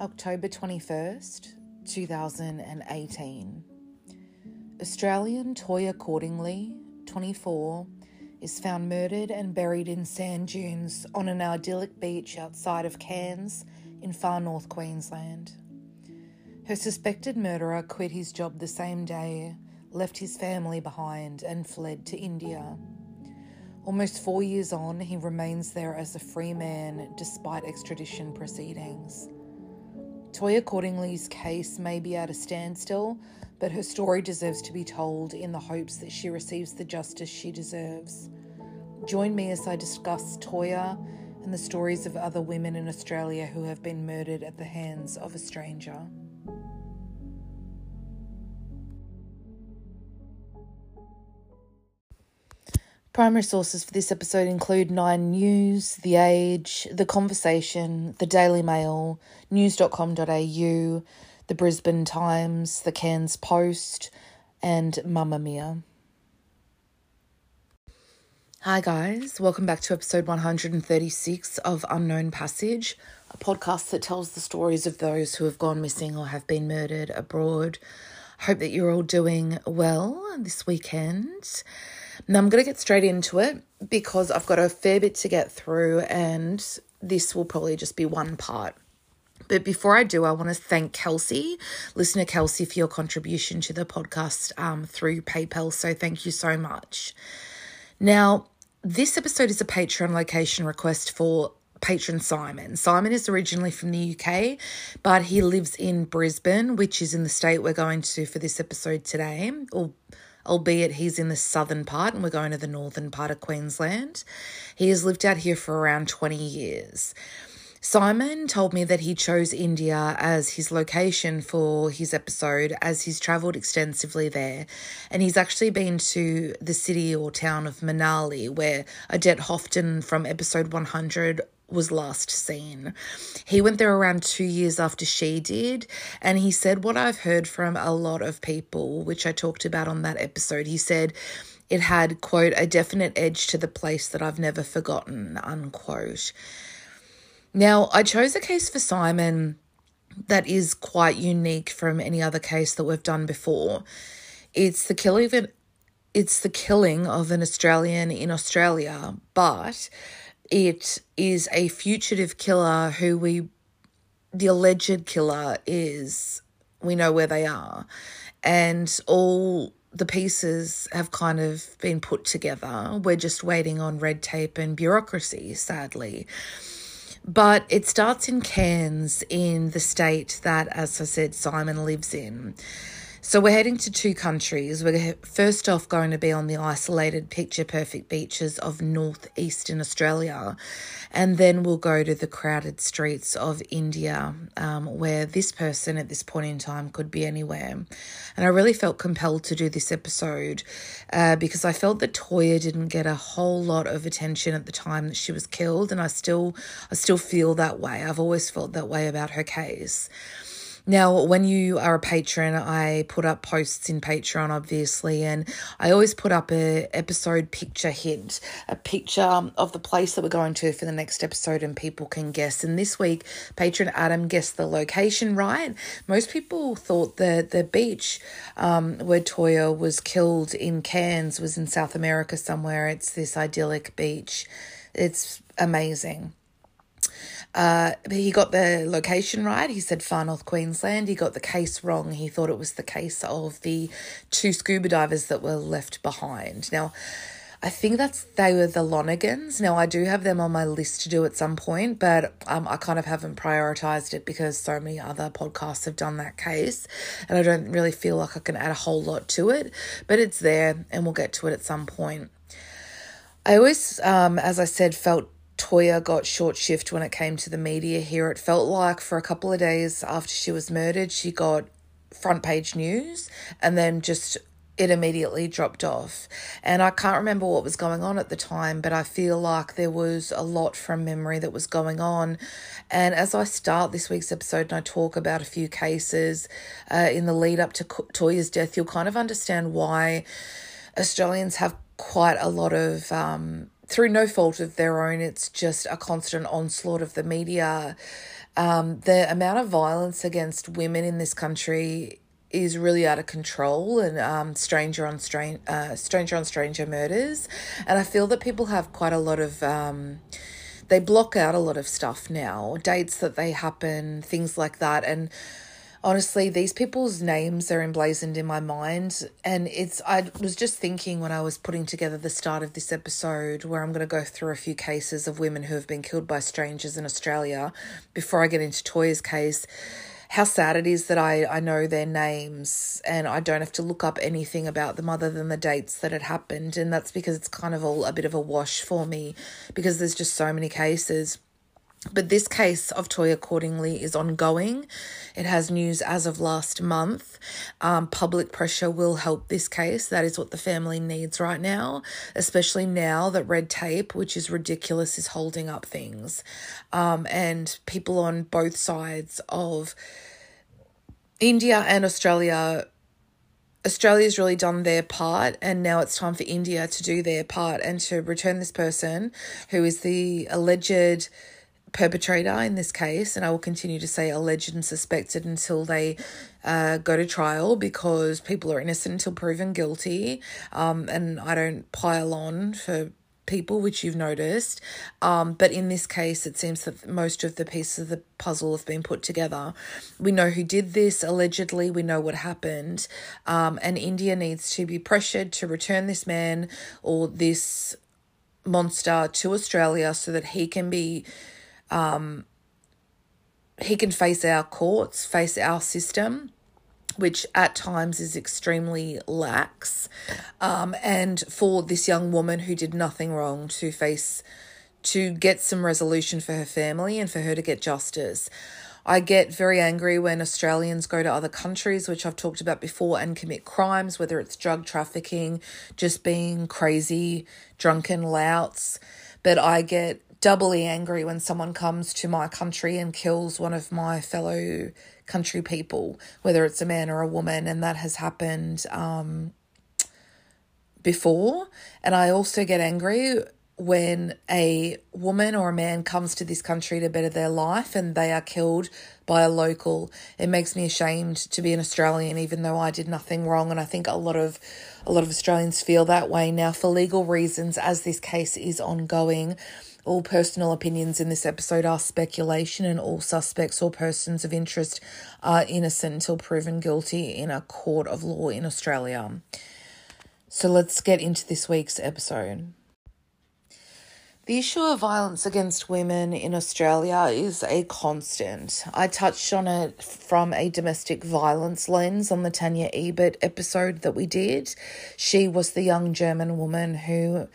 October 21st, 2018. Australian Toya Cordingley, 24, is found murdered and buried in sand dunes on an idyllic beach outside of Cairns in far north Queensland. Her suspected murderer quit his job the same day, left his family behind, and fled to India. Almost four years on, he remains there as a free man despite extradition proceedings. Toya Cordingley's case may be at a standstill, but her story deserves to be told in the hopes that she receives the justice she deserves. Join me as I discuss Toya and the stories of other women in Australia who have been murdered at the hands of a stranger. Primary sources for this episode include Nine News, The Age, The Conversation, The Daily Mail, news.com.au, The Brisbane Times, The Cairns Post, and Mamamia. Hi, guys. Welcome back to episode 136 of Unknown Passage, a podcast that tells the stories of those who have gone missing or have been murdered abroad. Hope that you're all doing well this weekend. Now, I'm going to get straight into it because I've got a fair bit to get through, and this will probably just be one part. But before I do, I want to thank Kelsey, listener Kelsey, for your contribution to the podcast um, through PayPal. So thank you so much. Now, this episode is a Patreon location request for patron Simon. Simon is originally from the UK, but he lives in Brisbane, which is in the state we're going to for this episode today, or albeit he's in the southern part and we're going to the northern part of Queensland. He has lived out here for around 20 years. Simon told me that he chose India as his location for his episode as he's travelled extensively there. And he's actually been to the city or town of Manali, where Odette Houghton from episode 100 was last seen. He went there around two years after she did, and he said what I've heard from a lot of people, which I talked about on that episode. He said it had, quote, a definite edge to the place that I've never forgotten, unquote. Now, I chose a case for Simon that is quite unique from any other case that we've done before. It's the killing of an, it's the killing of an Australian in Australia, but it is a fugitive killer who we the alleged killer is we know where they are. And all the pieces have kind of been put together. We're just waiting on red tape and bureaucracy sadly. But it starts in Cairns in the state that as i said simon lives in so we're heading to two countries. We're first off going to be on the isolated picture perfect beaches of northeastern Australia, and then we'll go to the crowded streets of India, um, where this person at this point in time could be anywhere. And I really felt compelled to do this episode uh, because I felt that Toya didn't get a whole lot of attention at the time that she was killed, and I still I still feel that way. I've always felt that way about her case. Now, when you are a patron, I put up posts in Patreon, obviously, and I always put up a episode picture hint, a picture of the place that we're going to for the next episode, and people can guess. And this week, patron Adam guessed the location right. Most people thought that the beach um, where Toya was killed in Cairns was in South America somewhere. It's this idyllic beach. It's amazing. Uh, he got the location right. He said far north Queensland. He got the case wrong. He thought it was the case of the two scuba divers that were left behind. Now, I think that's they were the Lonergans. Now I do have them on my list to do at some point, but um, I kind of haven't prioritized it because so many other podcasts have done that case, and I don't really feel like I can add a whole lot to it. But it's there, and we'll get to it at some point. I always, um, as I said, felt Toya got short shift when it came to the media here. It felt like for a couple of days after she was murdered, she got front page news and then just it immediately dropped off. And I can't remember what was going on at the time, but I feel like there was a lot from memory that was going on. And as I start this week's episode and I talk about a few cases uh, in the lead up to Toya's death, you'll kind of understand why Australians have quite a lot of um, through no fault of their own. It's just a constant onslaught of the media. Um, the amount of violence against women in this country is really out of control and um, stranger on stranger uh, stranger on stranger murders and i feel that people have quite a lot of um, they block out a lot of stuff now dates that they happen things like that and honestly these people's names are emblazoned in my mind and it's i was just thinking when i was putting together the start of this episode where i'm going to go through a few cases of women who have been killed by strangers in australia before i get into toya's case how sad it is that I, I know their names and I don't have to look up anything about them other than the dates that it happened. And that's because it's kind of all a bit of a wash for me because there's just so many cases. But this case of Toya Cordingley is ongoing. It has news as of last month. Um, public pressure will help this case. That is what the family needs right now, especially now that red tape, which is ridiculous, is holding up things. Um, and people on both sides of India and Australia Australia's really done their part, and now it's time for India to do their part and to return this person who is the alleged perpetrator in this case. And I will continue to say alleged and suspected until they uh, go to trial because people are innocent until proven guilty. Um, and I don't pile on for people, which you've noticed. Um, but in this case, it seems that most of the pieces of the puzzle have been put together. We know who did this, allegedly, we know what happened. Um, and India needs to be pressured to return this man or this monster to Australia so that he can be. Um, he can face our courts, face our system, which at times is extremely lax. Um, and for this young woman who did nothing wrong to face, to get some resolution for her family and for her to get justice. I get very angry when Australians go to other countries, which I've talked about before, and commit crimes, whether it's drug trafficking, just being crazy, drunken louts. But I get doubly angry when someone comes to my country and kills one of my fellow country people, whether it's a man or a woman, and that has happened um, before. And I also get angry when a woman or a man comes to this country to better their life and they are killed by a local. It makes me ashamed to be an Australian, even though I did nothing wrong. And I think a lot of a lot of Australians feel that way now for legal reasons, as this case is ongoing. All personal opinions in this episode are speculation, and all suspects or persons of interest are innocent until proven guilty in a court of law in Australia. So let's get into this week's episode. The issue of violence against women in Australia is a constant. I touched on it from a domestic violence lens on the Tanya Ebert episode that we did. She was the young German woman who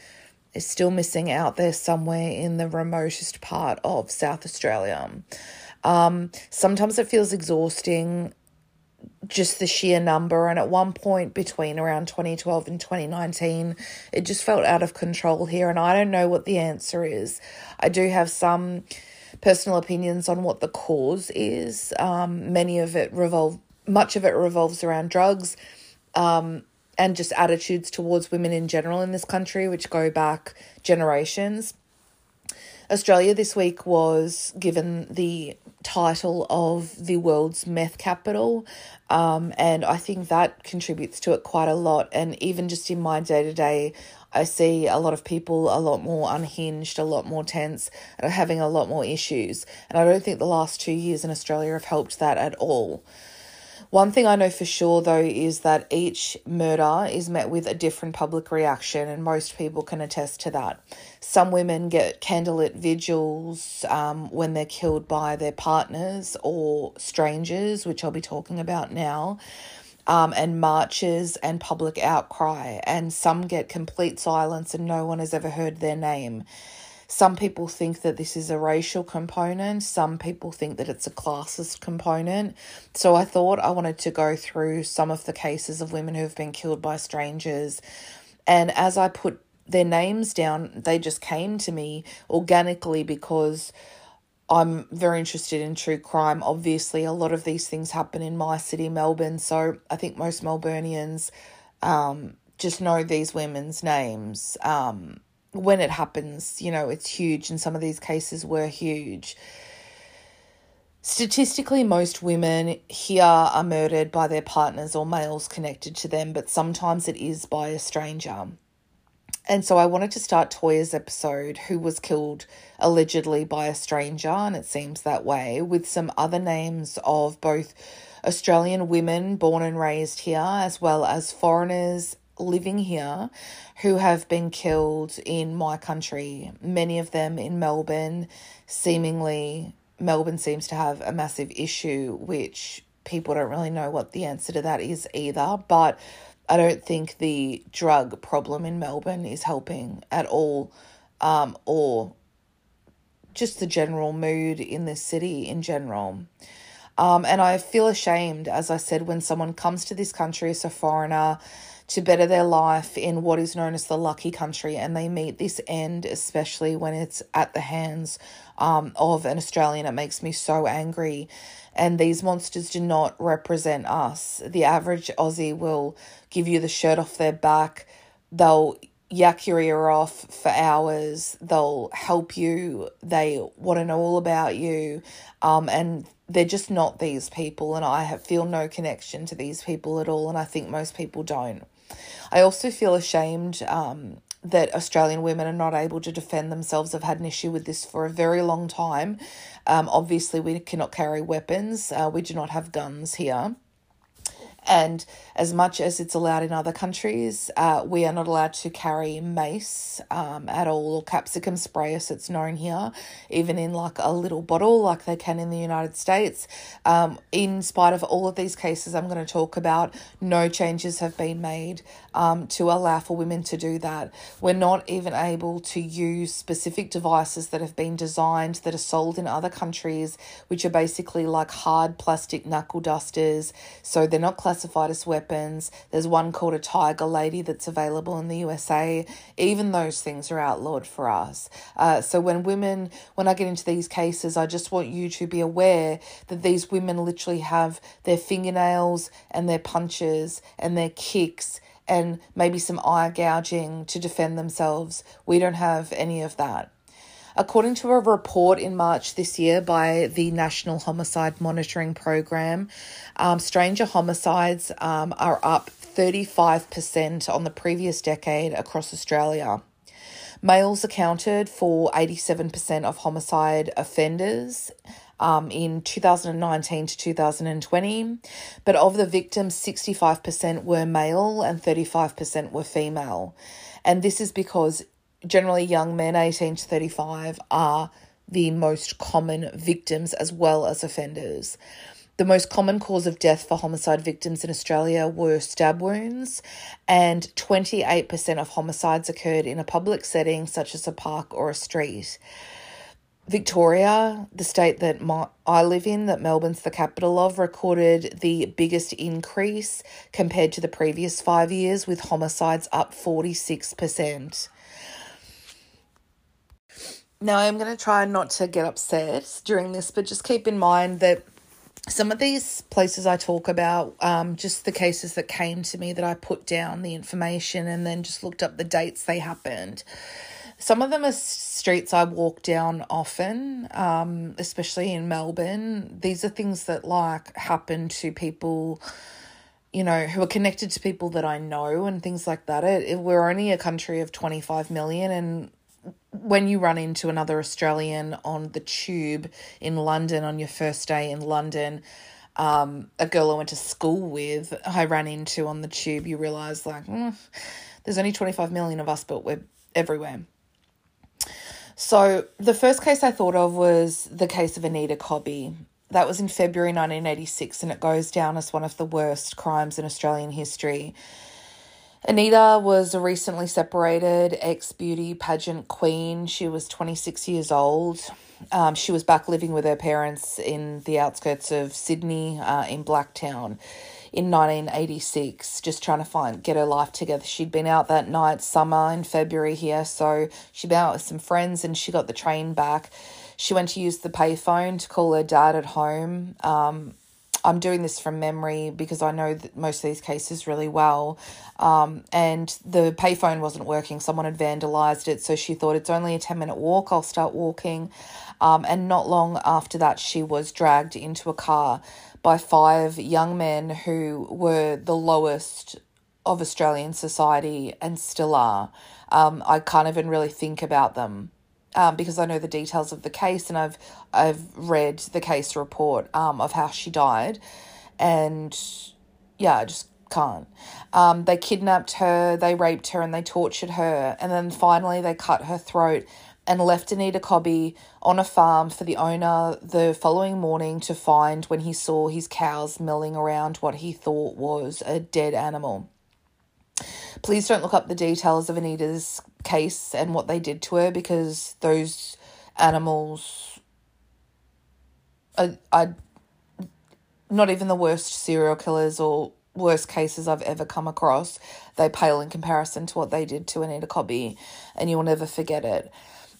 is still missing out there somewhere in the remotest part of South Australia. Um, sometimes it feels exhausting, just the sheer number. And at one point between around 2012 and 2019, it just felt out of control here. And I don't know what the answer is. I do have some personal opinions on what the cause is. Um, many of it revolve, much of it revolves around drugs. Um, and just attitudes towards women in general in this country, which go back generations. Australia this week was given the title of the world's meth capital, um, and I think that contributes to it quite a lot. And even just in my day to day, I see a lot of people a lot more unhinged, a lot more tense, and having a lot more issues. And I don't think the last two years in Australia have helped that at all. One thing I know for sure, though, is that each murder is met with a different public reaction, and most people can attest to that. Some women get candlelit vigils um, when they're killed by their partners or strangers, which I'll be talking about now. Um, and marches and public outcry, and some get complete silence and no one has ever heard their name. Some people think that this is a racial component, some people think that it's a classist component. So I thought I wanted to go through some of the cases of women who have been killed by strangers. And as I put their names down, they just came to me organically because I'm very interested in true crime. Obviously, a lot of these things happen in my city, Melbourne. So I think most Melburnians um, just know these women's names. Um, when it happens, you know, it's huge, and some of these cases were huge. Statistically, most women here are murdered by their partners or males connected to them, but sometimes it is by a stranger. And so I wanted to start Toya's episode, who was killed allegedly by a stranger, and it seems that way, with some other names of both Australian women born and raised here, as well as foreigners living here who have been killed in my country, many of them in Melbourne, seemingly Melbourne seems to have a massive issue, which people don't really know what the answer to that is either. But I don't think the drug problem in Melbourne is helping at all, um, or just the general mood in this city in general. Um, and I feel ashamed, as I said, when someone comes to this country as a foreigner to better their life in what is known as the lucky country and they meet this end, especially when it's at the hands um, of an Australian. It makes me so angry. And these monsters do not represent us. The average Aussie will give you the shirt off their back. They'll yak your ear off for hours. They'll help you. They want to know all about you. Um, and they're just not these people. And I have, feel no connection to these people at all. And I think most people don't. I also feel ashamed um, that Australian women are not able to defend themselves. I've had an issue with this for a very long time. Um, obviously, we cannot carry weapons, uh, we do not have guns here. And as much as it's allowed in other countries, uh, we are not allowed to carry mace um, at all or capsicum spray, as it's known here, even in like a little bottle like they can in the United States. Um, in spite of all of these cases I'm going to talk about, no changes have been made um, to allow for women to do that. We're not even able to use specific devices that have been designed that are sold in other countries, which are basically like hard plastic knuckle dusters. So they're not classified as weapons. There's one called a Tiger Lady that's available in the USA. Even those things are outlawed for us. Uh, so when women, when I get into these cases, I just want you to be aware that these women literally have their fingernails and their punches and their kicks and maybe some eye gouging to defend themselves. We don't have any of that. According to a report in March this year by the National Homicide Monitoring Program, um, stranger homicides um, are up 35% on the previous decade across Australia. Males accounted for 87% of homicide offenders um, in 2019 to 2020, but of the victims, 65% were male and 35% were female. And this is because generally young men, 18 to 35, are the most common victims as well as offenders. The most common cause of death for homicide victims in Australia were stab wounds, and 28% of homicides occurred in a public setting such as a park or a street. Victoria, the state that my, I live in, that Melbourne's the capital of, recorded the biggest increase compared to the previous five years, with homicides up 46%. Now, I'm going to try not to get upset during this, but just keep in mind that some of these places I talk about, um, just the cases that came to me that I put down the information and then just looked up the dates they happened. Some of them are streets I walk down often, um, especially in Melbourne. These are things that like happen to people, you know, who are connected to people that I know and things like that. It, it we're only a country of twenty five million, and when you run into another Australian on the tube in London on your first day in London, um, a girl I went to school with, I ran into on the tube, you realise like, mm, there's only 25 million of us, but we're everywhere. So the first case I thought of was the case of Anita Cobby. That was in February 1986, and it goes down as one of the worst crimes in Australian history. Anita was a recently separated ex beauty pageant queen. She was 26 years old. Um, she was back living with her parents in the outskirts of Sydney uh, in Blacktown in 1986, just trying to find get her life together. She'd been out that night, summer in February here, so she'd been out with some friends and she got the train back. She went to use the payphone to call her dad at home. Um, I'm doing this from memory because I know that most of these cases really well. Um, and the payphone wasn't working. Someone had vandalized it. So she thought it's only a 10 minute walk. I'll start walking. Um, and not long after that, she was dragged into a car by five young men who were the lowest of Australian society and still are. Um, I can't even really think about them um, because I know the details of the case and I've I've read the case report um, of how she died, and yeah, I just can't. Um, they kidnapped her, they raped her, and they tortured her, and then finally they cut her throat and left Anita Cobby on a farm for the owner the following morning to find when he saw his cows milling around what he thought was a dead animal. Please don't look up the details of Anita's case and what they did to her because those animals are, are not even the worst serial killers or worst cases I've ever come across. They pale in comparison to what they did to Anita Cobby, and you will never forget it.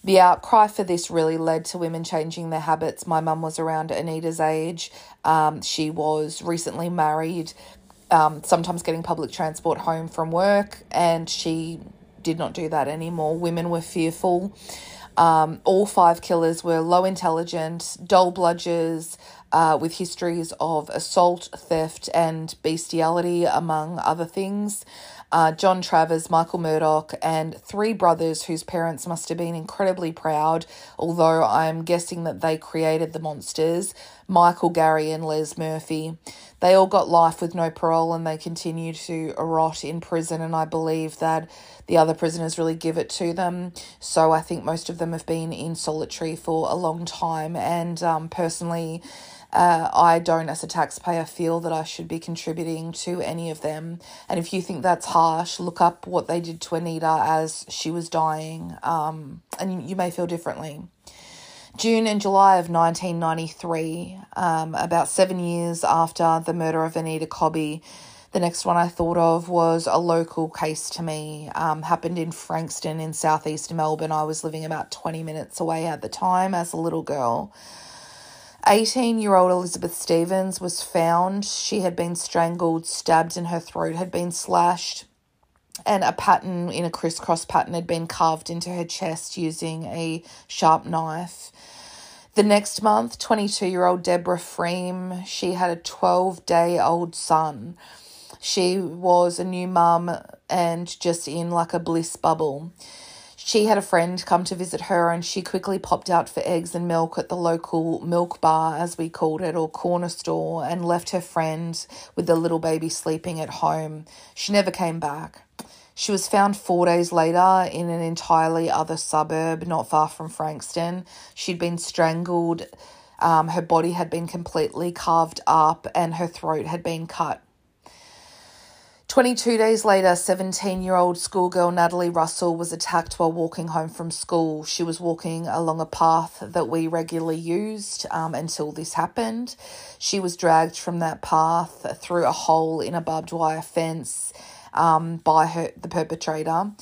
The outcry for this really led to women changing their habits. My mum was around Anita's age. Um, she was recently married um, sometimes getting public transport home from work, and she did not do that anymore. Women were fearful. Um, all five killers were low intelligent, dull bludgers, uh, with histories of assault, theft, and bestiality, among other things uh, John Travers, Michael Murdoch, and three brothers whose parents must have been incredibly proud, although I'm guessing that they created the monsters Michael, Gary, and Les Murphy. They all got life with no parole and they continue to rot in prison, and I believe that the other prisoners really give it to them. So I think most of them have been in solitary for a long time, and um, personally, uh, I don't, as a taxpayer, feel that I should be contributing to any of them. And if you think that's harsh, look up what they did to Anita as she was dying, um, and you may feel differently. June and July of 1993, um, about seven years after the murder of Anita Cobby, the next one I thought of was a local case to me. Um, happened in Frankston in southeast Melbourne. I was living about 20 minutes away at the time as a little girl. 18 year old Elizabeth Stevens was found. She had been strangled, stabbed, and her throat had been slashed. And a pattern in a crisscross pattern had been carved into her chest using a sharp knife. The next month, 22 year old Deborah Fream, she had a 12 day old son. She was a new mum and just in like a bliss bubble. She had a friend come to visit her and she quickly popped out for eggs and milk at the local milk bar, as we called it, or corner store, and left her friend with the little baby sleeping at home. She never came back. She was found four days later in an entirely other suburb, not far from Frankston. She'd been strangled. Um, her body had been completely carved up and her throat had been cut 22 days later, 17 year old schoolgirl Natalie Russell was attacked while walking home from school. She was walking along a path that we regularly used um, until this happened. She was dragged from that path through a hole in a barbed wire fence um, by her, the perpetrator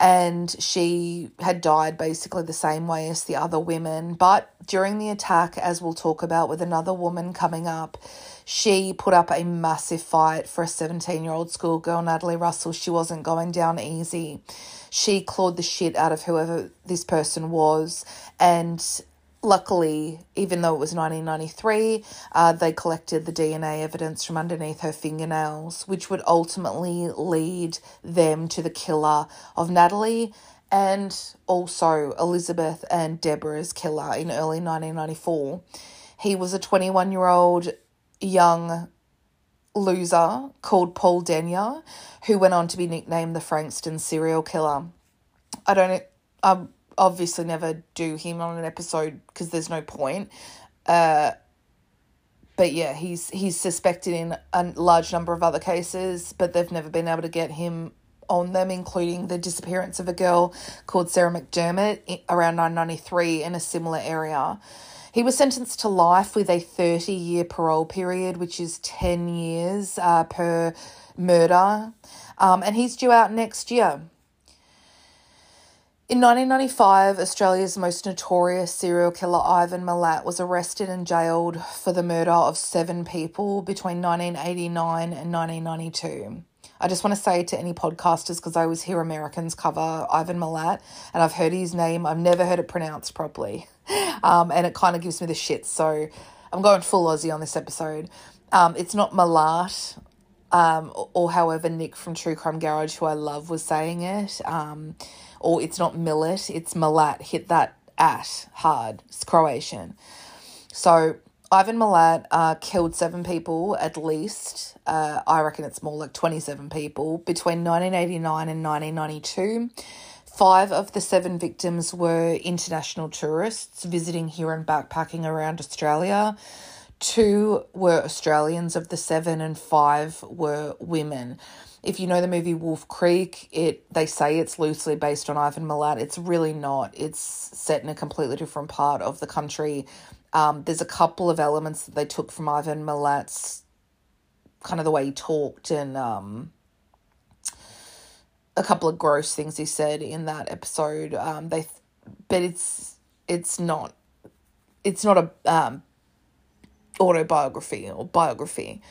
and she had died basically the same way as the other women. But during the attack, as we'll talk about with another woman coming up, she put up a massive fight for a 17 year old schoolgirl, Natalie Russell. She wasn't going down easy. She clawed the shit out of whoever this person was, and Luckily, even though it was 1993, uh, they collected the DNA evidence from underneath her fingernails, which would ultimately lead them to the killer of Natalie and also Elizabeth and Deborah's killer in early 1994. He was a 21 year old young loser called Paul Denyer, who went on to be nicknamed the Frankston serial killer. I don't um obviously never do him on an episode because there's no point. Uh, but yeah, he's he's suspected in a large number of other cases, but they've never been able to get him on them, including the disappearance of a girl called Sarah McDermott around 1993 in a similar area. He was sentenced to life with a 30 year parole period, which is 10 years uh, per murder, um, and he's due out next year. In 1995, Australia's most notorious serial killer Ivan Milat was arrested and jailed for the murder of seven people between 1989 and 1992. I just want to say to any podcasters, because I always hear Americans cover Ivan Milat, and I've heard his name, I've never heard it pronounced properly. Um, and it kind of gives me the shit. So I'm going full Aussie on this episode. Um, it's not Malat, um, or, or, however Nick from True Crime Garage, who I love, was saying it. Um, or it's not Millet, it's Malat. Hit that at hard. It's Croatian. So Ivan Milat uh, killed seven people at least. Uh, I reckon it's more like 27 people between 1989 and 1992. Five of the seven victims were international tourists visiting here and backpacking around Australia. Two were Australians of the seven, and five were women. If you know the movie Wolf Creek, it they say it's loosely based on Ivan Milat. It's really not. It's set in a completely different part of the country um, there's a couple of elements that they took from Ivan Milat's kind of the way he talked and um, a couple of gross things he said in that episode. Um, they, but it's it's not it's not a um, autobiography or biography.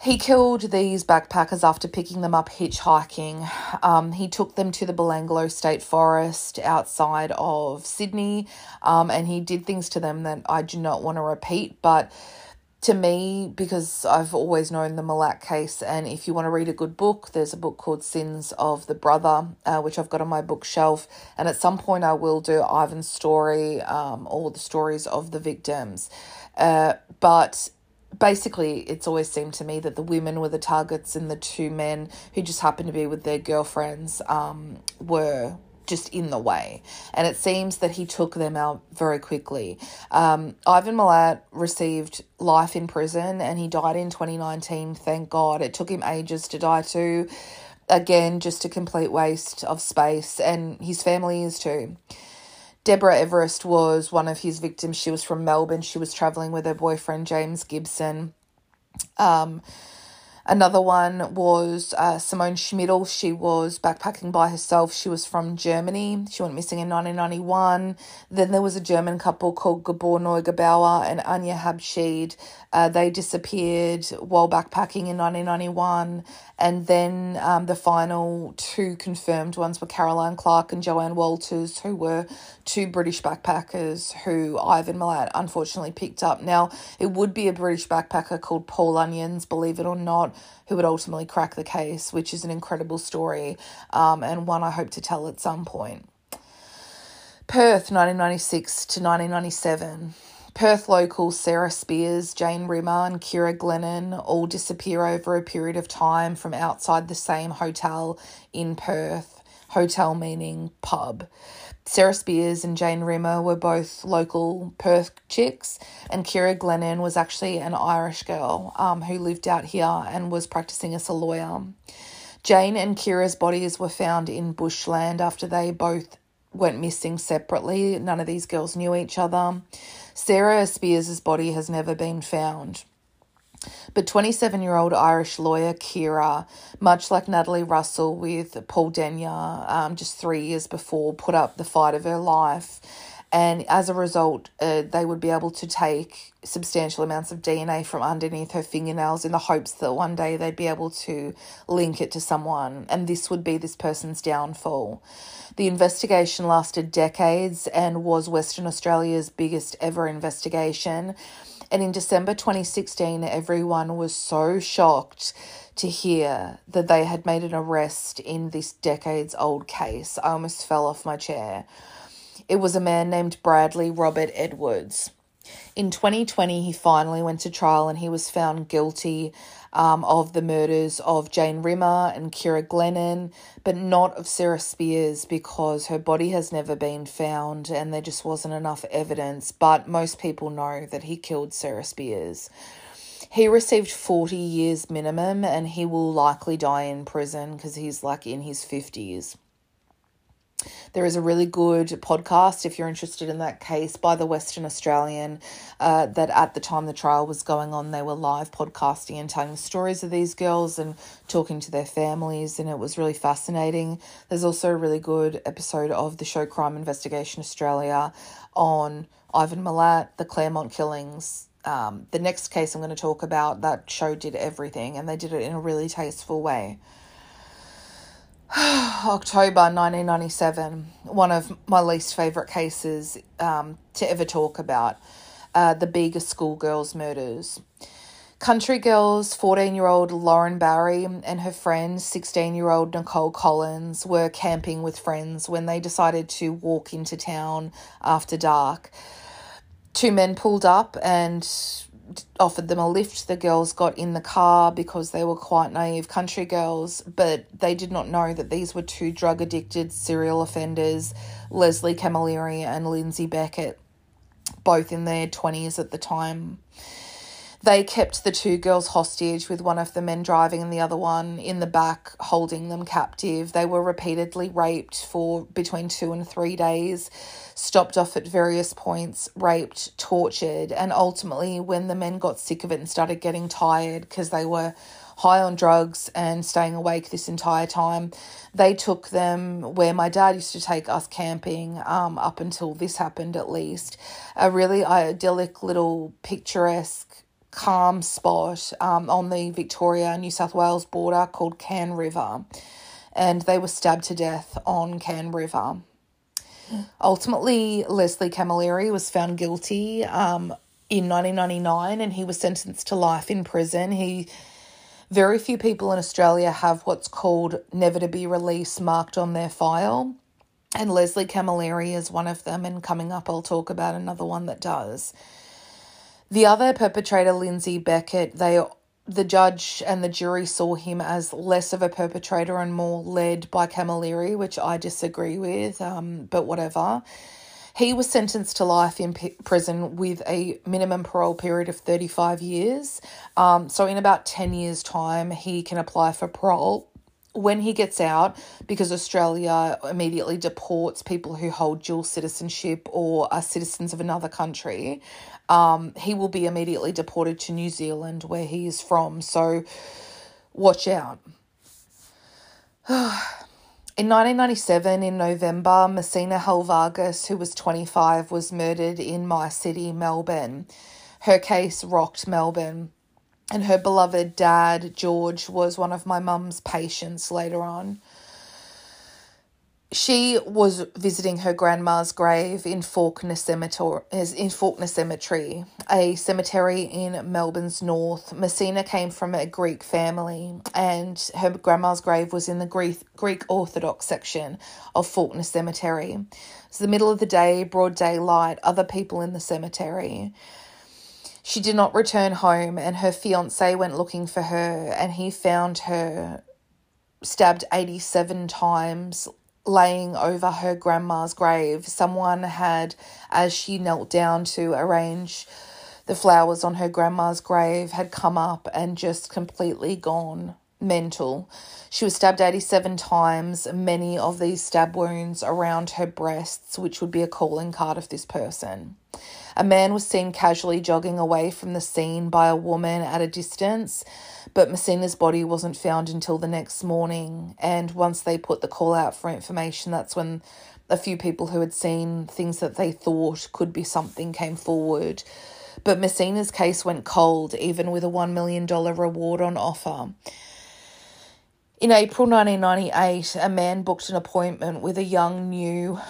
He killed these backpackers after picking them up hitchhiking. Um, he took them to the Belanglo State Forest outside of Sydney, um, and he did things to them that I do not want to repeat. But to me, because I've always known the Milat case, and if you want to read a good book, there's a book called Sins of the Brother, uh, which I've got on my bookshelf. And at some point, I will do Ivan's story, um, all the stories of the victims. Uh, but basically it's always seemed to me that the women were the targets and the two men who just happened to be with their girlfriends um, were just in the way. And it seems that he took them out very quickly. Um, Ivan Milat received life in prison and he died in 2019, thank God. It took him ages to die too. Again, just a complete waste of space, and his family is too. Deborah Everest was one of his victims. She was from Melbourne. She was traveling with her boyfriend, James Gibson. Um, Another one was uh, Simone Schmidl. She was backpacking by herself. She was from Germany. She went missing in 1991. Then there was a German couple called Gabor Neugebauer and Anya Habschied. Uh, they disappeared while backpacking in 1991. And then um, the final two confirmed ones were Caroline Clarke and Joanne Walters, who were two British backpackers who Ivan Milat unfortunately picked up. Now, it would be a British backpacker called Paul Onions, believe it or not who would ultimately crack the case, which is an incredible story um, and one I hope to tell at some point. Perth, 1996 to 1997. Perth locals Sarah Spiers, Jane Rimmer, and Ciara Glennon all disappear over a period of time from outside the same hotel in Perth. Hotel meaning pub. Sarah Spiers and Jane Rimmer were both local Perth chicks, and Ciara Glennon was actually an Irish girl um, who lived out here and was practicing as a lawyer. Jane and Ciara's bodies were found in bushland after they both went missing separately. None of these girls knew each other. Sarah Spiers' body has never been found. But 27 year old Irish lawyer Ciara, much like Natalie Russell with Paul Denyer um, just three years before, put up the fight of her life. And as a result, uh, they would be able to take substantial amounts of DNA from underneath her fingernails in the hopes that one day they'd be able to link it to someone. And this would be this person's downfall. The investigation lasted decades and was Western Australia's biggest ever investigation. And in December 2016, everyone was so shocked to hear that they had made an arrest in this decades old case. I almost fell off my chair. It was a man named Bradley Robert Edwards. In 2020, he finally went to trial and he was found guilty um, of the murders of Jane Rimmer and Ciara Glennon, but not of Sarah Spiers because her body has never been found and there just wasn't enough evidence. But most people know that he killed Sarah Spiers. He received 40 years minimum and he will likely die in prison because he's like in his 50s. There is a really good podcast, if you're interested in that case, by the Western Australian, uh, that at the time the trial was going on, they were live podcasting and telling the stories of these girls and talking to their families, and it was really fascinating. There's also a really good episode of the show Crime Investigation Australia on Ivan Milat, the Claremont killings. Um, the next case I'm going to talk about, that show did everything, and they did it in a really tasteful way. October 1997, one of my least favourite cases um, to ever talk about uh, the Bega schoolgirls' murders. Country girls, 14 year old Lauren Barry and her friend, 16 year old Nicole Collins, were camping with friends when they decided to walk into town after dark. Two men pulled up and offered them a lift. The girls got in the car because they were quite naive country girls, but they did not know that these were two drug addicted serial offenders, Leslie Camilleri and Lindsay Beckett, both in their 20s at the time. They kept the two girls hostage, with one of the men driving and the other one in the back holding them captive. They were repeatedly raped for between two and three days, stopped off at various points, raped, tortured, and ultimately, when the men got sick of it and started getting tired because they were high on drugs and staying awake this entire time. They took them where my dad used to take us camping um, up until this happened, at least. A really idyllic little picturesque calm spot um, on the Victoria New South Wales border called Cann River, and they were stabbed to death on Cann River. Ultimately, Leslie Camilleri was found guilty um, in 1999 and he was sentenced to life in prison. He very few people in Australia have what's called never to be released marked on their file. And Leslie Camilleri is one of them, and coming up, I'll talk about another one that does. The other perpetrator, Lindsay Beckett, they the judge and the jury saw him as less of a perpetrator and more led by Camilleri, which I disagree with, um, but whatever. He was sentenced to life in p- prison with a minimum parole period of 35 years. Um, so, in about 10 years' time, he can apply for parole when he gets out, because Australia immediately deports people who hold dual citizenship or are citizens of another country, um, he will be immediately deported to New Zealand, where he is from. So watch out. In 1997, in November, Mersina Halvagis, who was 25, was murdered in my city, Melbourne. Her case rocked Melbourne and her beloved dad, George, was one of my mum's patients later on. She was visiting her grandma's grave in Fawkner Cemetery, in Fawkner Cemetery, a cemetery in Melbourne's north. Mersina came from a Greek family, and her grandma's grave was in the Greek Greek Orthodox section of Fawkner Cemetery. It's the middle of the day, broad daylight, other people in the cemetery. She did not return home, and her fiance went looking for her, and he found her stabbed 87 times, laying over her grandma's grave. Someone had, as she knelt down to arrange the flowers on her grandma's grave, had come up and just completely gone mental. She was stabbed 87 times, many of these stab wounds around her breasts, which would be a calling card of this person. A man was seen casually jogging away from the scene by a woman at a distance, but Mersina's body wasn't found until the next morning. And once they put the call out for information, that's when a few people who had seen things that they thought could be something came forward. But Mersina's case went cold, even with a $1 million reward on offer. In April 1998, a man booked an appointment with a young, new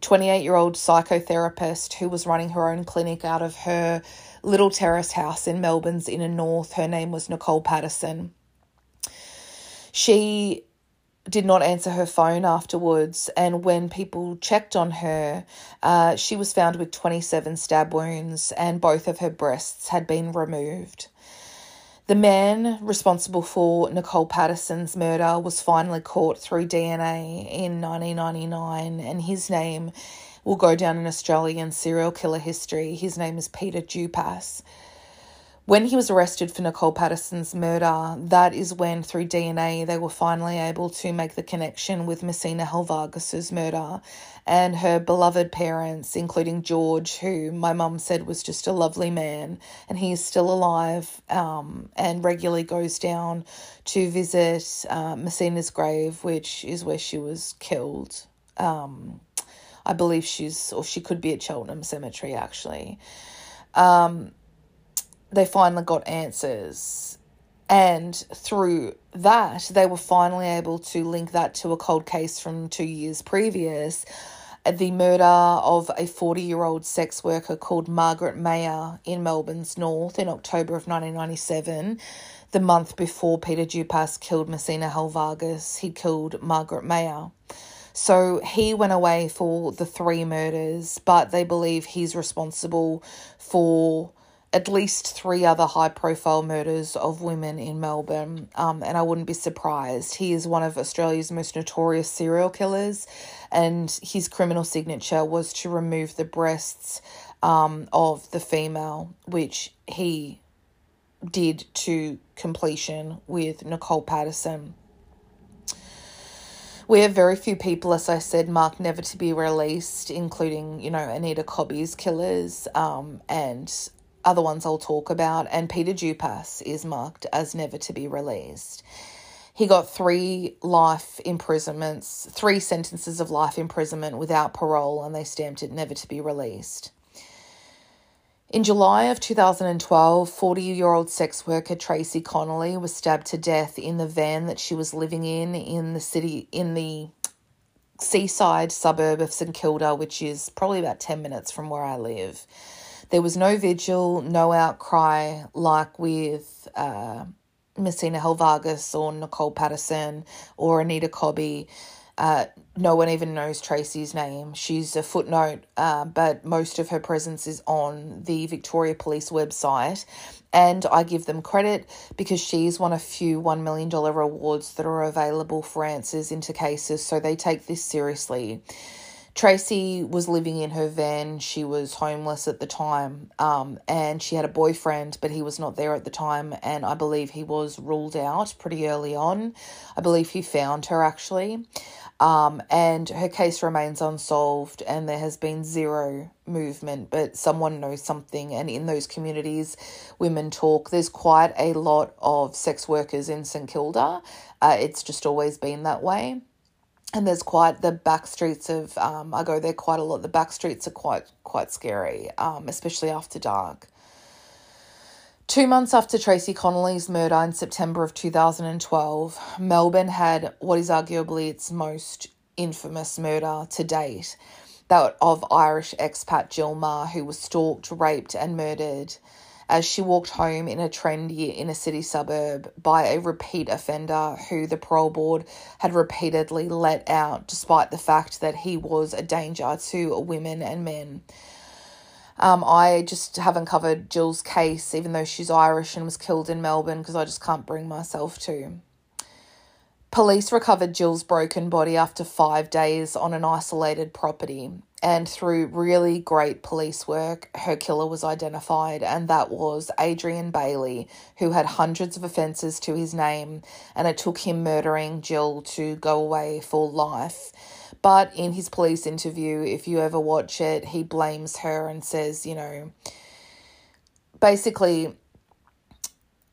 28 year old psychotherapist who was running her own clinic out of her little terrace house in Melbourne's inner north. Her name was Nicole Patterson. She did not answer her phone afterwards, and when people checked on her, uh, she was found with 27 stab wounds, and both of her breasts had been removed. The man responsible for Nicole Patterson's murder was finally caught through DNA in 1999, and his name will go down in Australian serial killer history. His name is Peter Dupas. when he was arrested for Nicole Patterson's murder, that is when, through DNA, they were finally able to make the connection with Mersina Halvagis's murder and her beloved parents, including George, who my mum said was just a lovely man, and he is still alive um, and regularly goes down to visit uh, Mersina's grave, which is where she was killed. Um, I believe she's, or she could be at Cheltenham Cemetery actually. Um, they finally got answers. And through that, they were finally able to link that to a cold case from two years previous the murder of a 40 year old sex worker called Margaret Mayer in Melbourne's North in October of 1997. The month before Peter Dupas killed Mersina Halvagis, he killed Margaret Mayer. So he went away for the three murders, but they believe he's responsible for at least three other high profile murders of women in Melbourne, um, and I wouldn't be surprised. He is one of Australia's most notorious serial killers, and his criminal signature was to remove the breasts um, of the female, which he did to completion with Nicole Patterson. We have very few people, as I said, marked never to be released, including, you know, Anita Cobby's killers um, and other ones I'll talk about, and Peter Dupas is marked as never to be released. He got three life imprisonments, three sentences of life imprisonment without parole, and they stamped it never to be released. In July of 2012, 40 year old sex worker Tracy Connolly was stabbed to death in the van that she was living in in the city, in the seaside suburb of St Kilda, which is probably about 10 minutes from where I live. There was no vigil, no outcry like with uh, Mersina Halvagis or Nicole Patterson or Anita Cobby. Uh, no one even knows Tracy's name. She's a footnote, uh, but most of her presence is on the Victoria Police website. And I give them credit because she's won a few $1 million rewards that are available for answers into cases, so they take this seriously. Tracy was living in her van. She was homeless at the time, um, and she had a boyfriend, but he was not there at the time. And I believe he was ruled out pretty early on. I believe he found her actually. Um, and her case remains unsolved, and there has been zero movement, but someone knows something. And in those communities, women talk. There's quite a lot of sex workers in St Kilda. Uh, it's just always been that way and there's quite the back streets of um, I go there quite a lot. The back streets are quite quite scary, um, especially after dark. Two months after Tracy Connolly's murder in September of 2012, Melbourne had what is arguably its most infamous murder to date, that of Irish expat Jill Meagher, who was stalked, raped, and murdered as she walked home in a trendy inner city suburb by a repeat offender who the parole board had repeatedly let out, despite the fact that he was a danger to women and men. Um, I just haven't covered Jill's case, even though she's Irish and was killed in Melbourne, because I just can't bring myself to. Police recovered Jill's broken body after five days on an isolated property. And through really great police work, her killer was identified, and that was Adrian Bayley, who had hundreds of offences to his name, and it took him murdering Jill to go away for life. But in his police interview, if you ever watch it, he blames her and says, you know, basically,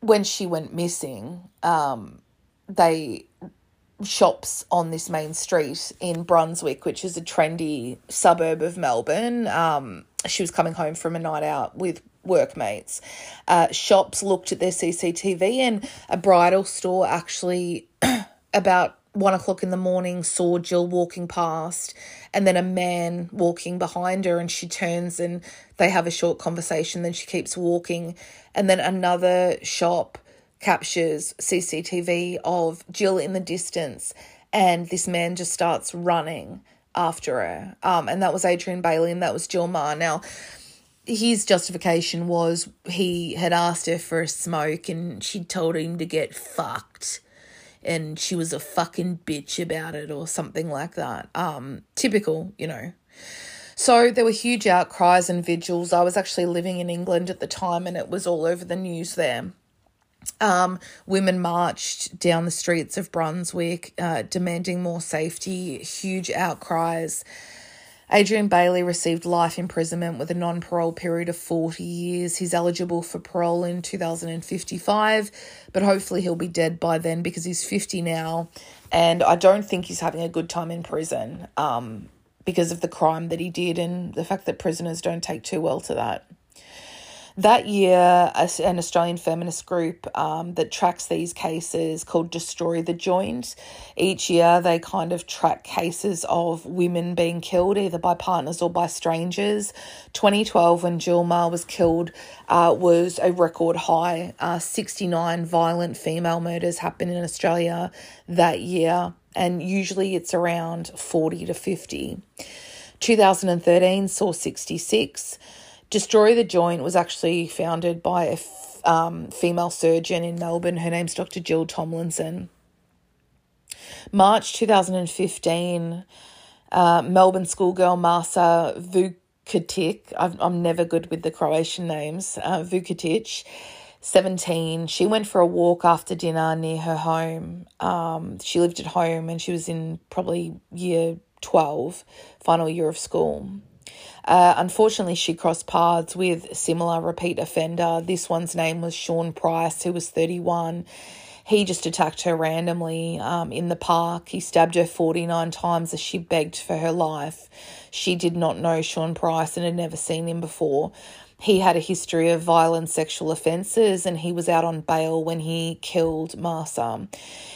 when she went missing, um, they shops on this main street in Brunswick, which is a trendy suburb of Melbourne. Um, she was coming home from a night out with workmates. Uh, shops looked at their CCTV, and a bridal store actually, about one o'clock in the morning, saw Jill walking past, and then a man walking behind her, and she turns and they have a short conversation. Then she keeps walking, and then another shop captures CCTV of Jill in the distance, and this man just starts running after her. Um, and that was Adrian Bayley, and that was Jill Meagher. Now, his justification was he had asked her for a smoke, and she told him to get fucked, and she was a fucking bitch about it, or something like that. Um, typical, you know. So there were huge outcries and vigils. I was actually living in England at the time and it was all over the news there. Um, women marched down the streets of Brunswick uh, demanding more safety, huge outcries. Adrian Bayley received life imprisonment with a non parole period of 40 years. He's eligible for parole in 2055, but hopefully he'll be dead by then because he's 50 now. And I don't think he's having a good time in prison um, because of the crime that he did and the fact that prisoners don't take too well to that. That year, an Australian feminist group um, that tracks these cases called Destroy the Joint. Each year, they kind of track cases of women being killed either by partners or by strangers. 2012, when Jill Meagher was killed, uh, was a record high. Uh, 69 violent female murders happened in Australia that year, and usually it's around 40 to 50. 2013 saw 66. Destroy the Joint was actually founded by a f- um, female surgeon in Melbourne. Her name's Dr. Jill Tomlinson. March 2015, uh, Melbourne schoolgirl Masa Vukotic, i am never good with the Croatian names, uh, Vukotic, 17, she went for a walk after dinner near her home. Um, she lived at home and she was in probably year 12, final year of school. Uh, unfortunately, she crossed paths with a similar repeat offender. This one's name was Sean Price, who was 31. He just attacked her randomly um, in the park. He stabbed her 49 times as she begged for her life. She did not know Sean Price and had never seen him before. He had a history of violent sexual offences and he was out on bail when he killed Masa.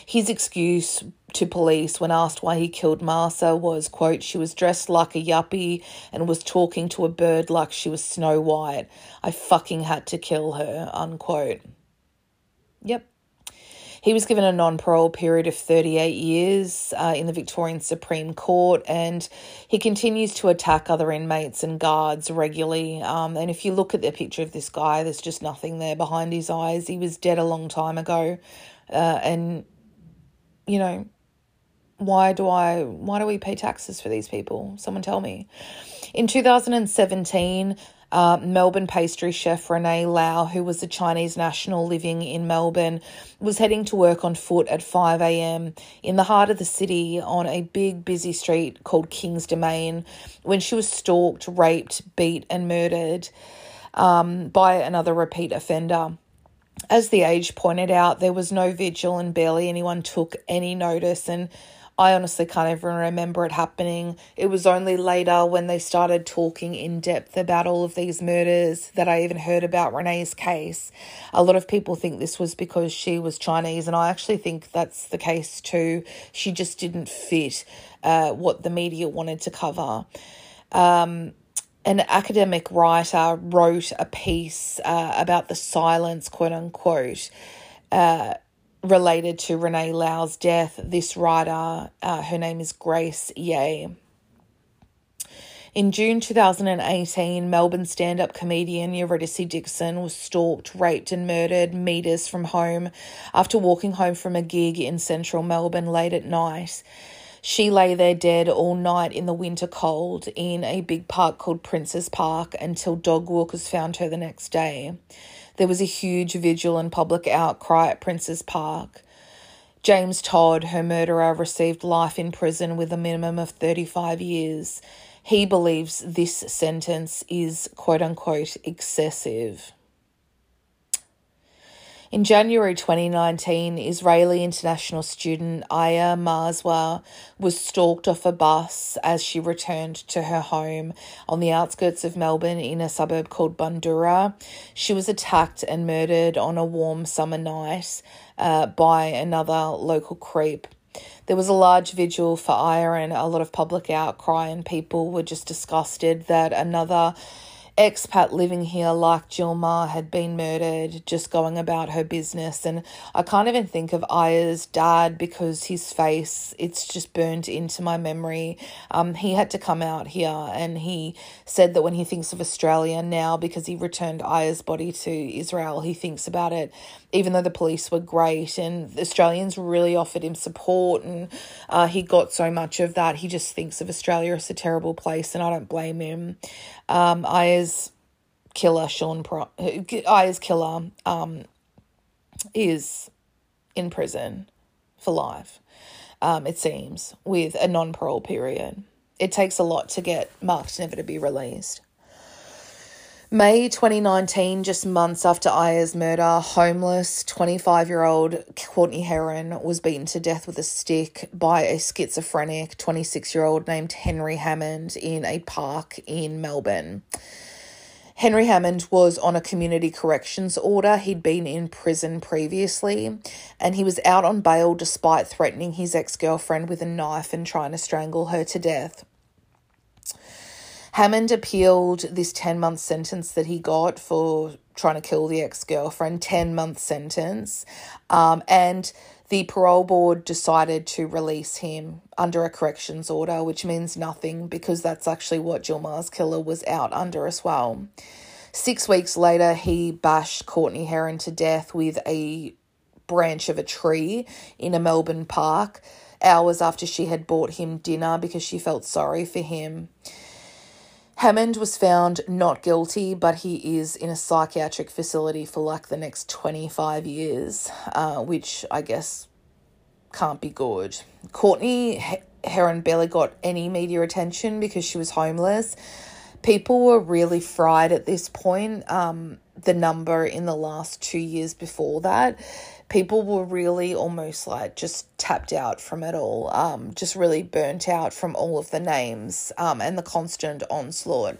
His excuse to police when asked why he killed Masa was, quote, she was dressed like a yuppie and was talking to a bird like she was Snow White. I fucking had to kill her, unquote. Yep. He was given a non parole period of 38 years uh, in the Victorian Supreme Court, and he continues to attack other inmates and guards regularly. Um, and if you look at the picture of this guy, there's just nothing there behind his eyes. He was dead a long time ago, uh, and you know, why do I why do we pay taxes for these people? Someone tell me. In 2017, uh, Melbourne pastry chef Renee Lau, who was a Chinese national living in Melbourne, was heading to work on foot at 5 a.m. in the heart of the city on a big, busy street called King's Domain when she was stalked, raped, beat, and murdered um, by another repeat offender. As the age pointed out, there was no vigil and barely anyone took any notice, and I honestly can't even remember it happening. It was only later when they started talking in depth about all of these murders that I even heard about Renee's case. A lot of people think this was because she was Chinese, and I actually think that's the case too. She just didn't fit uh, what the media wanted to cover. Um, an academic writer wrote a piece uh, about the silence, quote unquote. Uh, related to Renee Lau's death. This writer, uh, her name is Grace Yeh. In June 2018, Melbourne stand up comedian Eurydice Dixon was stalked, raped, and murdered metres from home after walking home from a gig in central Melbourne late at night. She lay there dead all night in the winter cold in a big park called Princes Park until dog walkers found her the next day. There was a huge vigil and public outcry at Princes Park. James Todd, her murderer, received life in prison with a minimum of 35 years. He believes this sentence is quote unquote excessive. In January 2019, Israeli international student Aya Maasarwe was stalked off a bus as she returned to her home on the outskirts of Melbourne in a suburb called Bundoora. She was attacked and murdered on a warm summer night uh, by another local creep. There was a large vigil for Aya and a lot of public outcry, and people were just disgusted that another expat living here like Jill Meagher had been murdered, just going about her business. And I can't even think of Aya's dad because his face, it's just burnt into my memory. Um, he had to come out here and he said that when he thinks of Australia now, because he returned Aya's body to Israel, he thinks about it, even though the police were great and Australians really offered him support and uh, he got so much of that. He just thinks of Australia as a terrible place and I don't blame him. Um, killer, Sean Pro- Aya's killer, um, is in prison for life. Um, it seems with a non parole period. It takes a lot to get marked never to be released. May 2019, just months after Aya's murder, homeless 25 year old Courtney Herron was beaten to death with a stick by a schizophrenic 26 year old named Henry Hammond in a park in Melbourne. Henry Hammond was on a community corrections order. He'd been in prison previously and he was out on bail despite threatening his ex girlfriend with a knife and trying to strangle her to death. Hammond appealed this 10 month sentence that he got for trying to kill the ex girlfriend, 10 month sentence. Um, and the parole board decided to release him under a corrections order, which means nothing because that's actually what Jill Meagher's killer was out under as well. Six weeks later, he bashed Courtney Herron to death with a branch of a tree in a Melbourne park hours after she had bought him dinner because she felt sorry for him. Hammond was found not guilty, but he is in a psychiatric facility for like the next 25 years, uh, which I guess can't be good. Courtney Herron barely got any media attention because she was homeless. People were really fried at this point. Um, the number in the last two years before that people were really almost like just tapped out from it all, um, just really burnt out from all of the names um, and the constant onslaught.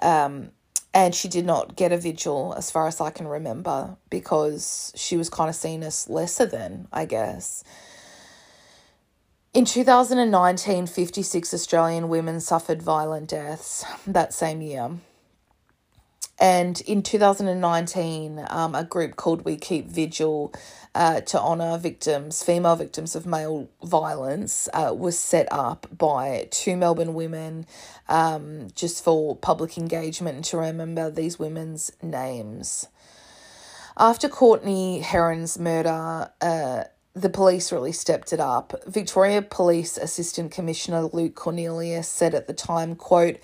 Um, and she did not get a vigil, as far as I can remember, because she was kind of seen as lesser than, I guess. In 2019, 56 Australian women suffered violent deaths that same year. And in 2019, um, a group called We Keep Vigil uh, to honour victims, female victims of male violence, uh, was set up by two Melbourne women um, just for public engagement and to remember these women's names. After Courtney Herron's murder, uh, the police really stepped it up. Victoria Police Assistant Commissioner Luke Cornelius said at the time, quote,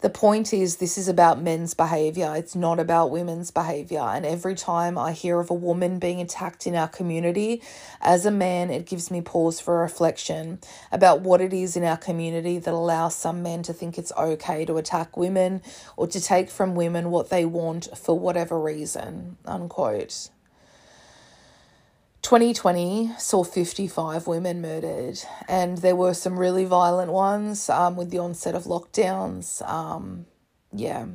the point is, this is about men's behaviour. It's not about women's behaviour. And every time I hear of a woman being attacked in our community, as a man, it gives me pause for reflection about what it is in our community that allows some men to think it's okay to attack women or to take from women what they want for whatever reason. Unquote. 2020 saw 55 women murdered, and there were some really violent ones um, with the onset of lockdowns. Um, yeah.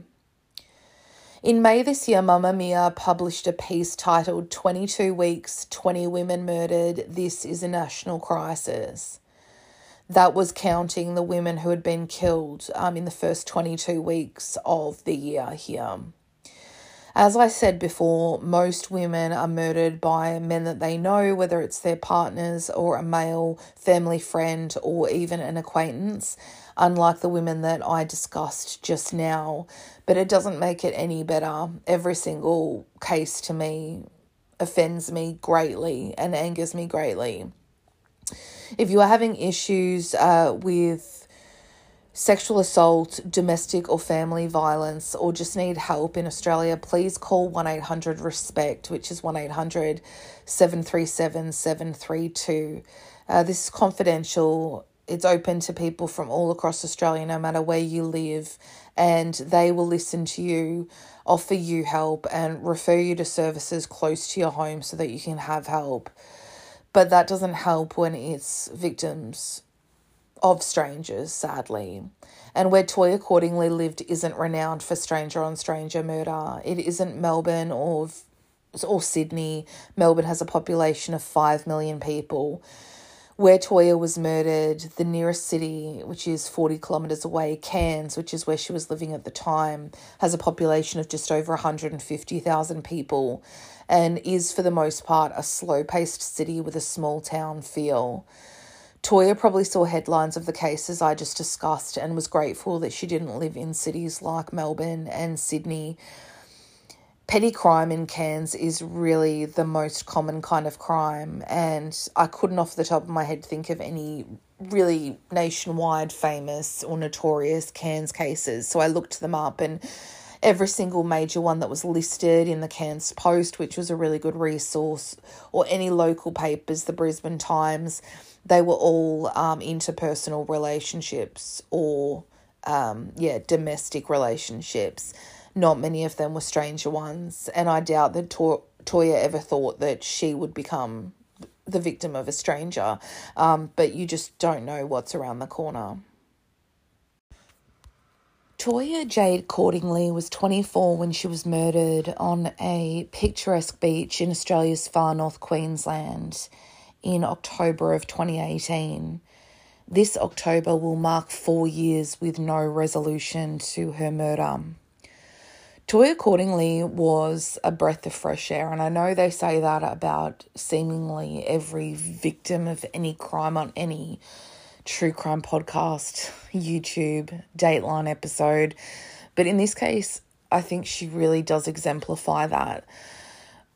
In May this year, Mamamia published a piece titled 22 Weeks, 20 Women Murdered. This is a National Crisis. That was counting the women who had been killed um, in the first 22 weeks of the year here. As I said before, most women are murdered by men that they know, whether it's their partners or a male family friend or even an acquaintance, unlike the women that I discussed just now. But it doesn't make it any better. Every single case to me offends me greatly and angers me greatly. If you are having issues uh, with sexual assault, domestic or family violence, or just need help in Australia, please call 1 800 RESPECT, which is 1 800 737 732. Uh, this is confidential. It's open to people from all across Australia, no matter where you live, and they will listen to you, offer you help, and refer you to services close to your home so that you can have help. But that doesn't help when it's victims of strangers, sadly. And where Toya Cordingley lived isn't renowned for stranger on stranger murder. It isn't Melbourne or or Sydney. Melbourne has a population of 5 million people. where Toyah was murdered, the nearest city, which is 40 kilometres away, Cairns, which is where she was living at the time, has a population of just over 150,000 people and is, for the most part, a slow paced city with a small town feel. Toyah probably saw headlines of the cases I just discussed and was grateful that she didn't live in cities like Melbourne and Sydney petty crime in Cairns is really the most common kind of crime, and I couldn't, off the top of my head, think of any really nationwide famous or notorious Cairns cases. So I looked them up, and every single major one that was listed in the Cairns Post, which was a really good resource, or any local papers, the Brisbane Times, they were all um, interpersonal relationships or, um, yeah, domestic relationships not many of them were stranger ones. And I doubt that to- Toyah ever thought that she would become the victim of a stranger. Um, but you just don't know what's around the corner. Toya Jade Cordingley was 24 when she was murdered on a picturesque beach in Australia's far north Queensland in October of 2018. This October will mark four years with no resolution to her murder. Toya Cordingley was a breath of fresh air, and I know they say that about seemingly every victim of any crime on any true crime podcast, YouTube, Dateline episode. But in this case, I think she really does exemplify that.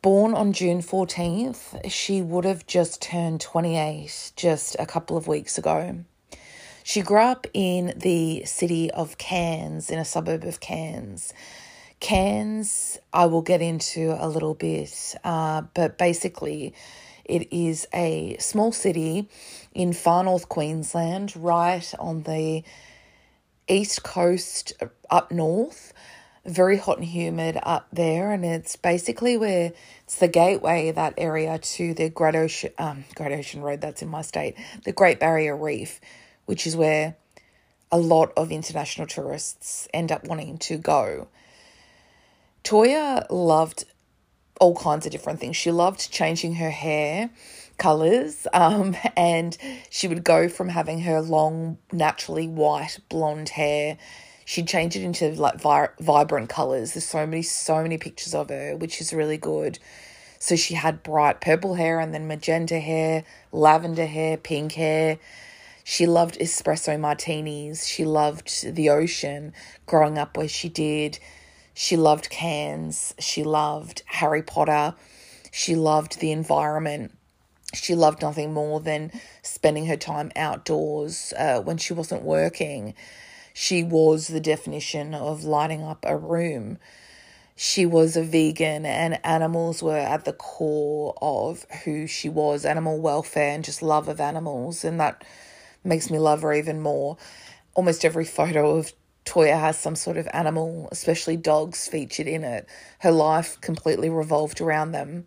Born on June 14th, she would have just turned 28 just a couple of weeks ago. She grew up in the city of Cairns, in a suburb of Cairns Cairns, I will get into a little bit, uh, but basically, it is a small city in far north Queensland, right on the east coast up north. Very hot and humid up there, and it's basically where it's the gateway that area to the Great Ocean, um, Great Ocean Road. That's in my state, the Great Barrier Reef, which is where a lot of international tourists end up wanting to go. Toya loved all kinds of different things. She loved changing her hair colors um, and she would go from having her long naturally white blonde hair she'd change it into like vi- vibrant colors there's so many so many pictures of her which is really good so she had bright purple hair and then magenta hair lavender hair pink hair she loved espresso martinis she loved the ocean growing up where she did she loved Cairns. She loved Harry Potter. She loved the environment. She loved nothing more than spending her time outdoors uh, when she wasn't working. She was the definition of lighting up a room. She was a vegan, and animals were at the core of who she was animal welfare and just love of animals. And that makes me love her even more. Almost every photo of Toya has some sort of animal, especially dogs, featured in it. Her life completely revolved around them.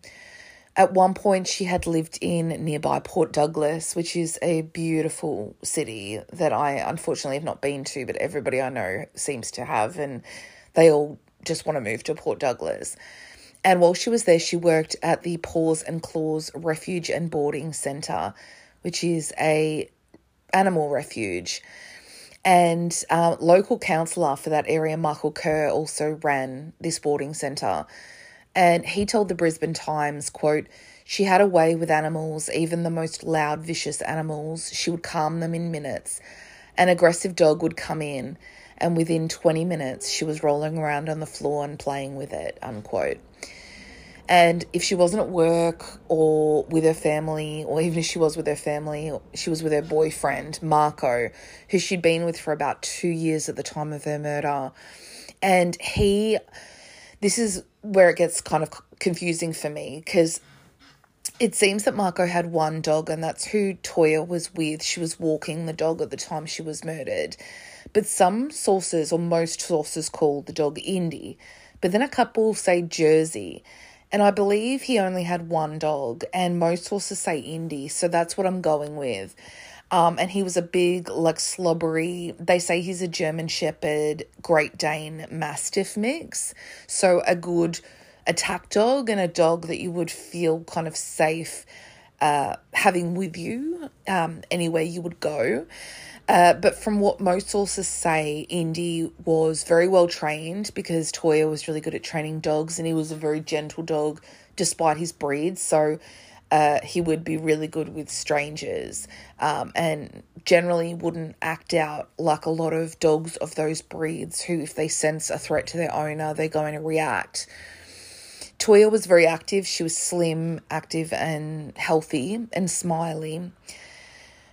At one point, she had lived in nearby Port Douglas, which is a beautiful city that I unfortunately have not been to, but everybody I know seems to have, and they all just want to move to Port Douglas. And while she was there, she worked at the Paws and Claws Refuge and Boarding Centre, which is a animal refuge. And uh, local councillor for that area, Michael Kerr, also ran this boarding centre. And he told the Brisbane Times, quote, she had a way with animals, even the most loud, vicious animals. She would calm them in minutes. An aggressive dog would come in, and within 20 minutes, she was rolling around on the floor and playing with it, unquote. And if she wasn't at work or with her family, or even if she was with her family, she was with her boyfriend, Marco, who she'd been with for about two years at the time of her murder. And he, this is where it gets kind of confusing for me because it seems that Marco had one dog, and that's who Toya was with. She was walking the dog at the time she was murdered. But some sources, or most sources, call the dog Indy. But then a couple say Jersey. And I believe he only had one dog, and most sources say Indy, so that's what I'm going with. Um, and he was a big, like, slobbery, they say he's a German Shepherd, Great Dane, Mastiff mix. So a good attack dog and a dog that you would feel kind of safe uh, having with you um, anywhere you would go. Uh, but from what most sources say, Indy was very well trained because Toya was really good at training dogs and he was a very gentle dog despite his breed. So uh, he would be really good with strangers um, and generally wouldn't act out like a lot of dogs of those breeds who, if they sense a threat to their owner, they're going to react. Toya was very active. She was slim, active, and healthy and smiley.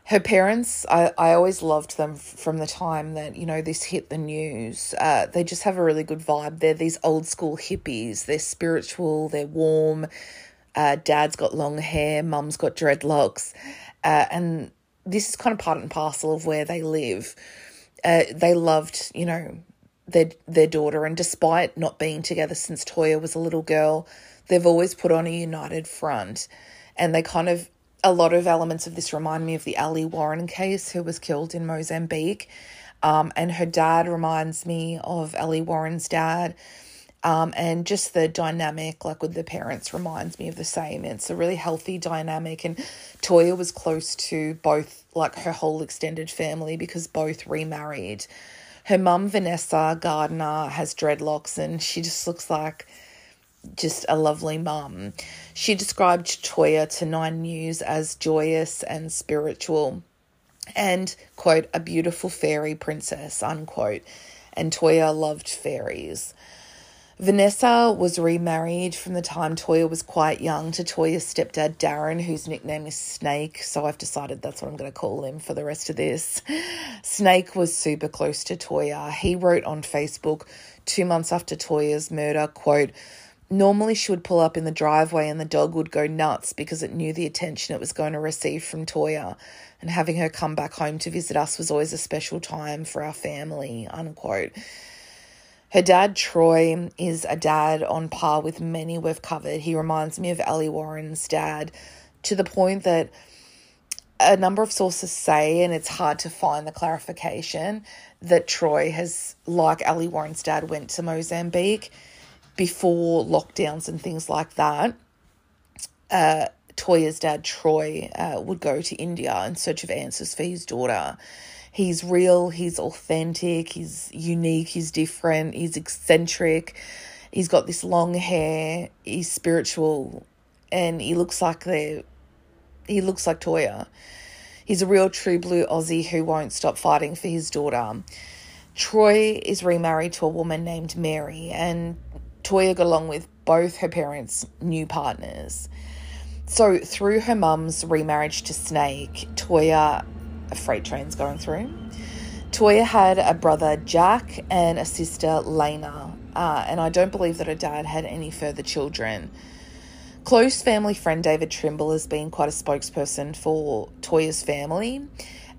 Her parents, I, I always loved them from the time that, you know, this hit the news. Uh, they just have a really good vibe. They're these old school hippies. They're spiritual, they're warm. Uh, dad's got long hair, mum's got dreadlocks. Uh, and this is kind of part and parcel of where they live. Uh, they loved, you know, their their daughter, and despite not being together since Toya was a little girl, they've always put on a united front, and they kind of a lot of elements of this remind me of the Ali Warren case, who was killed in Mozambique, um, and her dad reminds me of Ali Warren's dad. Um, and just the dynamic, like with the parents, reminds me of the same. It's a really healthy dynamic. And Toya was close to both, like her whole extended family, because both remarried her mum, Vanessa Gardner, has dreadlocks and she just looks like just a lovely mum. She described Toya to Nine News as joyous and spiritual and, quote, a beautiful fairy princess, unquote. And Toya loved fairies. Vanessa was remarried from the time Toya was quite young to Toya's stepdad Darren, whose nickname is Snake. So I've decided that's what I'm going to call him for the rest of this. Snake was super close to Toya. He wrote on Facebook two months after Toya's murder, quote, Normally, she would pull up in the driveway and the dog would go nuts because it knew the attention it was going to receive from Toya. And having her come back home to visit us was always a special time for our family, unquote. Her dad, Troy, is a dad on par with many we've covered. He reminds me of Ali Warren's dad to the point that a number of sources say, and it's hard to find the clarification, that Troy has, like Ali Warren's dad, went to Mozambique before lockdowns and things like that. Uh, Toyah's dad, Troy, uh, would go to India in search of answers for his daughter. He's real, he's authentic, he's unique, he's different, he's eccentric. He's got this long hair, he's spiritual, and he looks like the he looks like Toyah. He's a real true blue Aussie who won't stop fighting for his daughter. Troy is remarried to a woman named Mary, and Toyah got along with both her parents' new partners. So, through her mum's remarriage to Snake, Toyah a freight train's going through. Toya had a brother, Jack, and a sister, Lena, uh, and I don't believe that her dad had any further children. Close family friend David Trimble has been quite a spokesperson for Toya's family,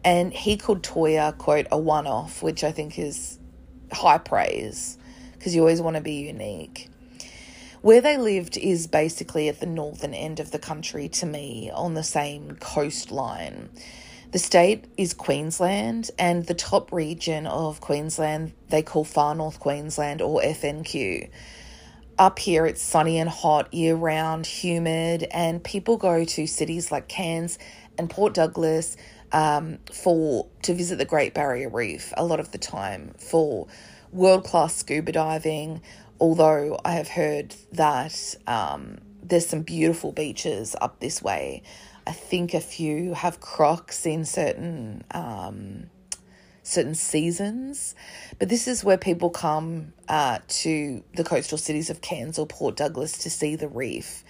and he called Toya, quote, a one off, which I think is high praise because you always want to be unique. Where they lived is basically at the northern end of the country to me, on the same coastline. The state is Queensland, and the top region of Queensland they call Far North Queensland or FNQ. Up here, it's sunny and hot year round, humid, and people go to cities like Cairns and Port Douglas um, for to visit the Great Barrier Reef a lot of the time for world class scuba diving. Although I have heard that um, there's some beautiful beaches up this way. I think a few have crocs in certain um, certain seasons, but this is where people come uh, to the coastal cities of Cairns or Port Douglas to see the reef.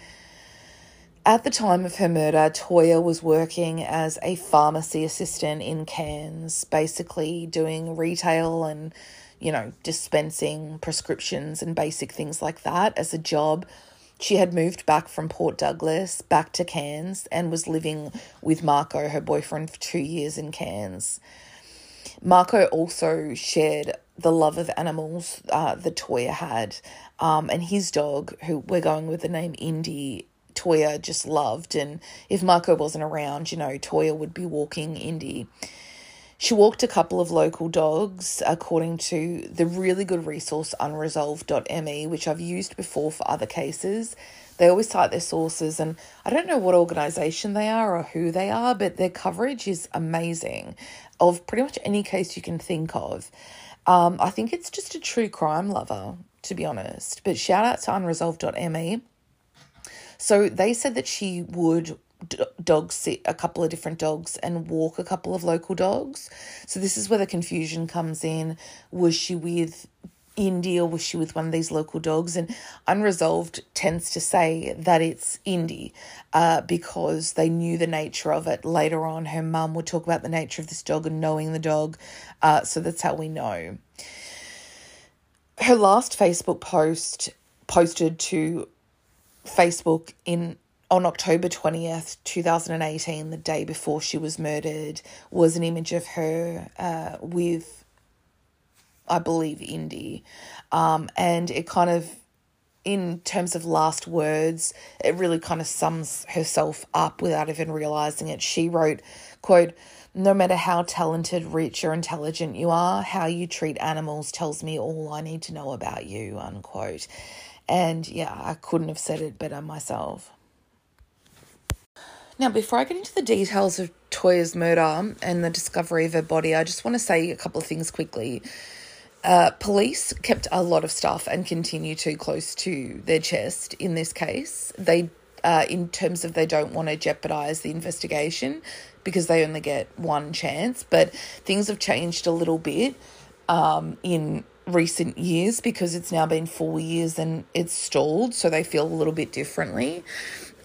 At the time of her murder, Toya was working as a pharmacy assistant in Cairns, basically doing retail and, you know, dispensing prescriptions and basic things like that as a job she had moved back from Port Douglas back to Cairns and was living with Marco, her boyfriend, for two years in Cairns. Marco also shared the love of animals uh, that Toyah had, um, and his dog, who we're going with the name Indy, Toyah just loved. And if Marco wasn't around, you know, Toyah would be walking Indy. She walked a couple of local dogs, according to the really good resource unresolved.me, which I've used before for other cases. they always cite their sources, and I don't know what organization they are or who they are, but their coverage is amazing of pretty much any case you can think of. Um, I think it's just a true crime lover, to be honest. But shout out to unresolved.me. So they said that she would dog sit a couple of different dogs and walk a couple of local dogs. So this is where the confusion comes in. Was she with Indy or was she with one of these local dogs? And Unresolved tends to say that it's Indy uh, because they knew the nature of it. Later on, her mum would talk about the nature of this dog and knowing the dog. Uh, so that's how we know. Her last Facebook post posted to Facebook in on October 20th, 2018, the day before she was murdered, was an image of her uh, with, I believe, Indy. Um, and it kind of, in terms of last words, it really kind of sums herself up without even realizing it. She wrote, quote, no matter how talented, rich, or intelligent you are, how you treat animals tells me all I need to know about you, unquote. And yeah, I couldn't have said it better myself. Now, before I get into the details of Toya's murder and the discovery of her body, I just want to say a couple of things quickly. Uh, police kept a lot of stuff and continue to close to their chest in this case. They, uh, in terms of they don't want to jeopardize the investigation because they only get one chance, but things have changed a little bit um, in recent years because it's now been four years and it's stalled, so they feel a little bit differently.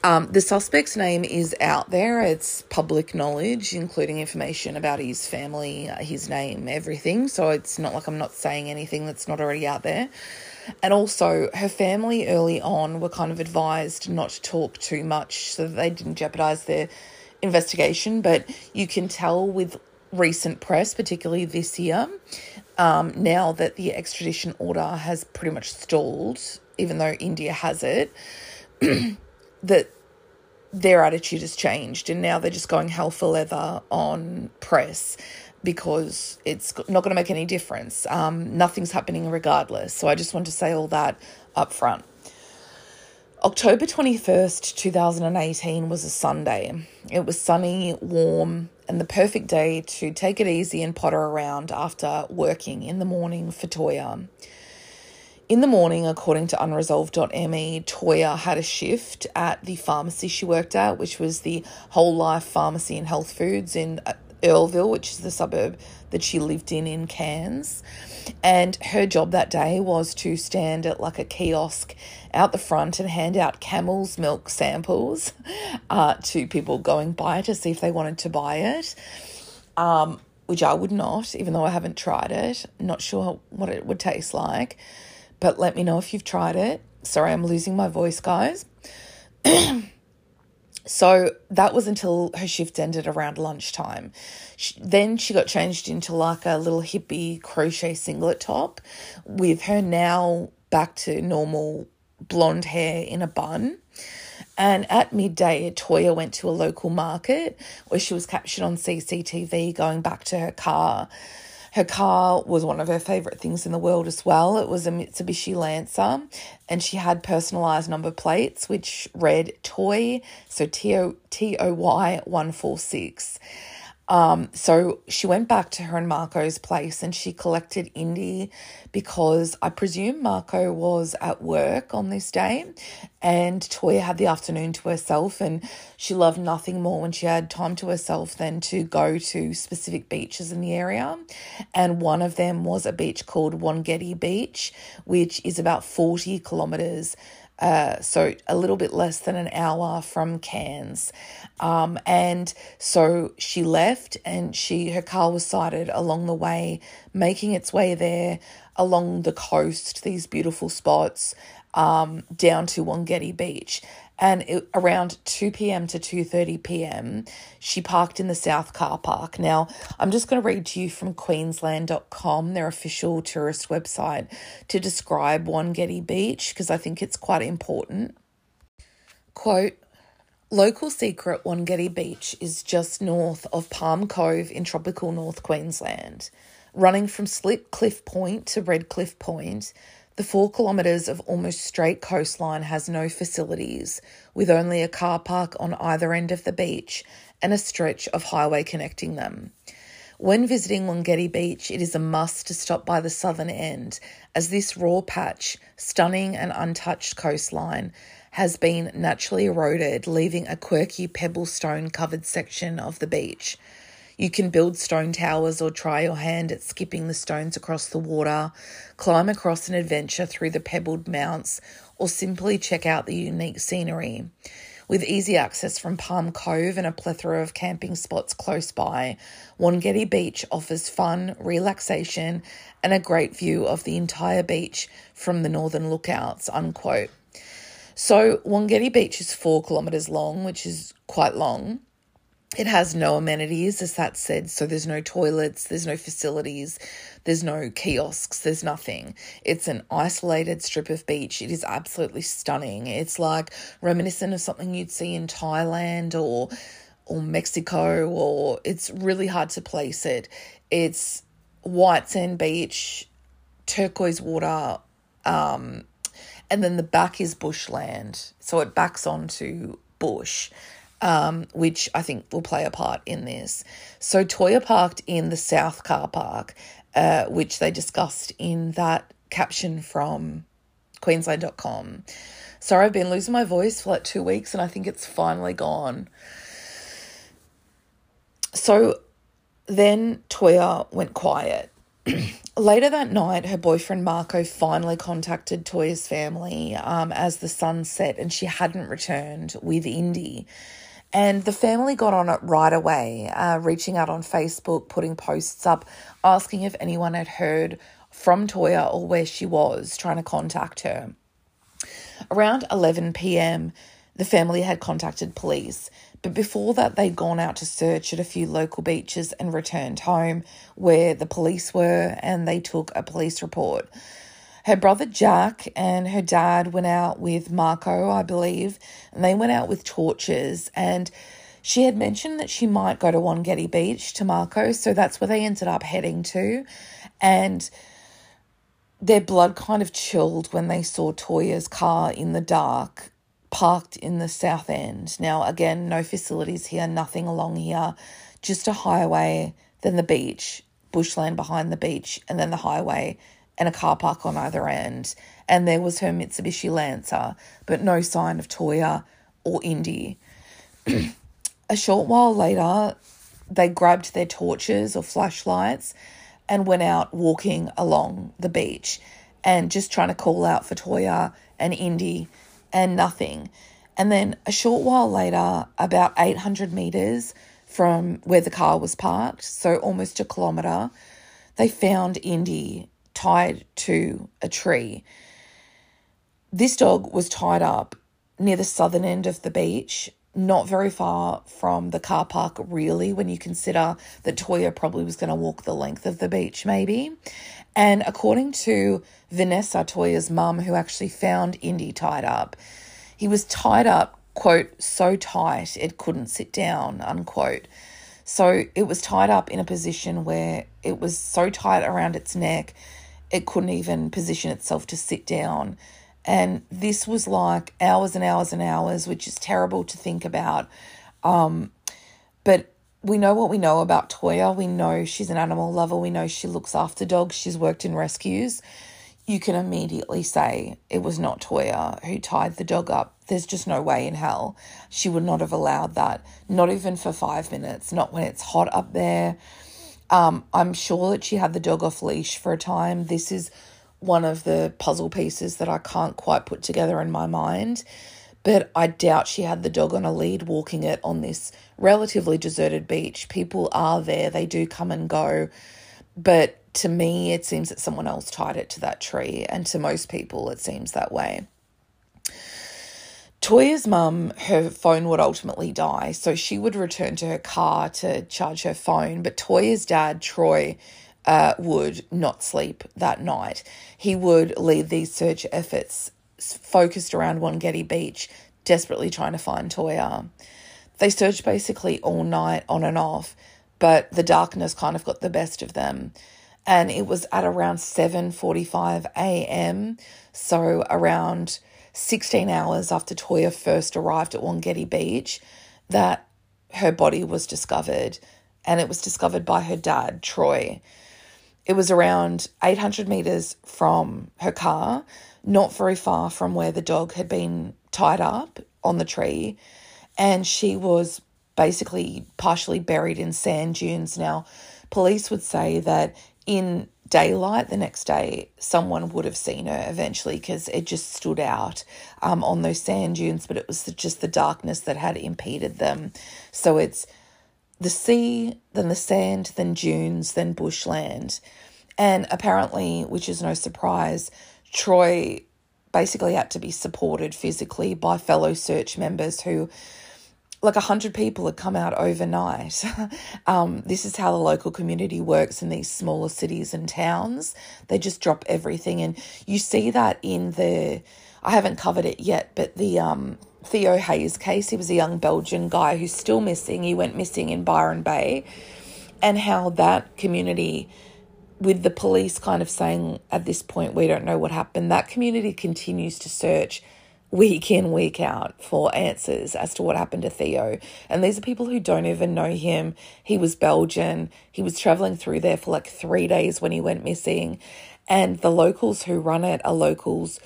Um, the suspect's name is out there. It's public knowledge, including information about his family, uh, his name, everything. So it's not like I'm not saying anything that's not already out there. And also, her family early on were kind of advised not to talk too much so that they didn't jeopardize their investigation. But you can tell with recent press, particularly this year, um, now that the extradition order has pretty much stalled, even though India has it. that their attitude has changed and now they're just going hell for leather on press because it's not going to make any difference. Um, nothing's happening regardless. So I just want to say all that up front. October 21st, 2018 was a Sunday. It was sunny, warm, and the perfect day to take it easy and potter around after working in the morning for Toya. In the morning, according to unresolved.me, Toya had a shift at the pharmacy she worked at, which was the Whole Life Pharmacy and Health Foods in uh, Earlville, which is the suburb that she lived in in Cairns. And her job that day was to stand at like a kiosk out the front and hand out camel's milk samples uh, to people going by to see if they wanted to buy it. Um, which I would not, even though I haven't tried it. Not sure what it would taste like but let me know if you've tried it. Sorry, I'm losing my voice, guys. so that was until her shift ended around lunchtime. She, then she got changed into like a little hippie crochet singlet top with her now back to normal blonde hair in a bun. And at midday, Toya went to a local market where she was captured on CCTV going back to her car her car was one of her favourite things in the world as well. It was a Mitsubishi Lancer, and she had personalised number plates which read Toy, so T O T O Y 146. Um, so she went back to her and Marco's place and she collected Indy because I presume Marco was at work on this day and Toya had the afternoon to herself and she loved nothing more when she had time to herself than to go to specific beaches in the area. And one of them was a beach called Wangetti Beach, which is about 40 kilometers uh, so a little bit less than an hour from Cairns. Um, and so she left and she her car was sighted along the way, making its way there along the coast, these beautiful spots, um, down to Wangetti Beach and it, around 2 p.m. to 2:30 p.m. she parked in the south car park. Now, I'm just going to read to you from queensland.com, their official tourist website, to describe Wangetti Beach because I think it's quite important. Quote Local secret Wangetti Beach is just north of Palm Cove in tropical North Queensland. Running from Slip Cliff Point to Red Cliff Point, The four kilometres of almost straight coastline has no facilities, with only a car park on either end of the beach and a stretch of highway connecting them. When visiting Wangetti Beach, it is a must to stop by the southern end, as this raw patch, stunning and untouched coastline, has been naturally eroded, leaving a quirky pebble stone covered section of the beach. You can build stone towers or try your hand at skipping the stones across the water, climb across an adventure through the pebbled mounts, or simply check out the unique scenery. With easy access from Palm Cove and a plethora of camping spots close by, Wangetti Beach offers fun, relaxation, and a great view of the entire beach from the northern lookouts. Unquote. So, Wangetti Beach is four kilometres long, which is quite long. It has no amenities, as that said, so there's no toilets, there's no facilities, there's no kiosks, there's nothing. It's an isolated strip of beach. It is absolutely stunning. It's like reminiscent of something you'd see in Thailand or or Mexico, or it's really hard to place it. It's white sand beach, turquoise water, um, and then the back is bushland. So it backs onto bush um, which I think will play a part in this. So Toya parked in the South car park, uh, which they discussed in that caption from Queensland.com. Sorry, I've been losing my voice for like two weeks and I think it's finally gone. So then Toya went quiet. Later that night, her boyfriend Marco finally contacted Toya's family um, as the sun set and she hadn't returned with Indy. And the family got on it right away, uh, reaching out on Facebook, putting posts up, asking if anyone had heard from Toya or where she was, trying to contact her. Around 11 pm, the family had contacted police, but before that, they'd gone out to search at a few local beaches and returned home where the police were and they took a police report. Her brother Jack and her dad went out with Marco, I believe, and they went out with torches. And she had mentioned that she might go to Wangetti Beach to Marco, so that's where they ended up heading to. And their blood kind of chilled when they saw Toya's car in the dark parked in the south end. Now, again, no facilities here, nothing along here, just a highway, then the beach, bushland behind the beach, and then the highway and a car park on either end. And there was her Mitsubishi Lancer, but no sign of Toya or Indy. a short while later, they grabbed their torches or flashlights and went out walking along the beach and just trying to call out for Toya and Indy and nothing. And then a short while later, about 800 meters from where the car was parked, so almost a kilometer, they found Indy tied to a tree. This dog was tied up near the southern end of the beach, not very far from the car park, really, when you consider that Toyah probably was going to walk the length of the beach, maybe. And according to Vanessa, Toyah's mum, who actually found Indy tied up, he was tied up, quote, so tight it couldn't sit down, unquote. So it was tied up in a position where it was so tight around its neck it couldn't even position itself to sit down. And this was like hours and hours and hours, which is terrible to think about. Um, but we know what we know about Toya. We know she's an animal lover. We know she looks after dogs. She's worked in rescues. You can immediately say it was not Toya who tied the dog up. There's just no way in hell she would not have allowed that, not even for five minutes, not when it's hot up there um, I'm sure that she had the dog off leash for a time. This is one of the puzzle pieces that I can't quite put together in my mind. But I doubt she had the dog on a lead walking it on this relatively deserted beach. People are there, they do come and go. But to me, it seems that someone else tied it to that tree. And to most people, it seems that way. Toyah's mum, her phone would ultimately die, so she would return to her car to charge her phone. But Toya's dad, Troy, uh, would not sleep that night. He would lead these search efforts focused around Wangetti Beach, desperately trying to find Toya. They searched basically all night on and off, but the darkness kind of got the best of them. and it was at around 7:45 a.m. So around 16 hours after Toya first arrived at Wangetti Beach that her body was discovered and it was discovered by her dad, Troy. It was around 800 meters from her car, not very far from where the dog had been tied up on the tree, and she was basically partially buried in sand dunes. Now, police would say that in daylight the next day, someone would have seen her eventually because it just stood out um, on those sand dunes, but it was just the darkness that had impeded them. So it's the sea, then the sand, then dunes, then bushland. And apparently, which is no surprise, Troy basically had to be supported physically by fellow search members who like 100 people had come out overnight. um, this is how the local community works in these smaller cities and towns. They just drop everything. And you see that in the, I haven't covered it yet, but the um, Theo Hayes case, he was a young Belgian guy who's still missing. He went missing in Byron Bay. And how that community, with the police kind of saying at this point, we don't know what happened, that community continues to search week in, week out for answers as to what happened to Theo. And these are people who don't even know him. He was Belgian. He was traveling through there for like three days when he went missing. And the locals who run it are locals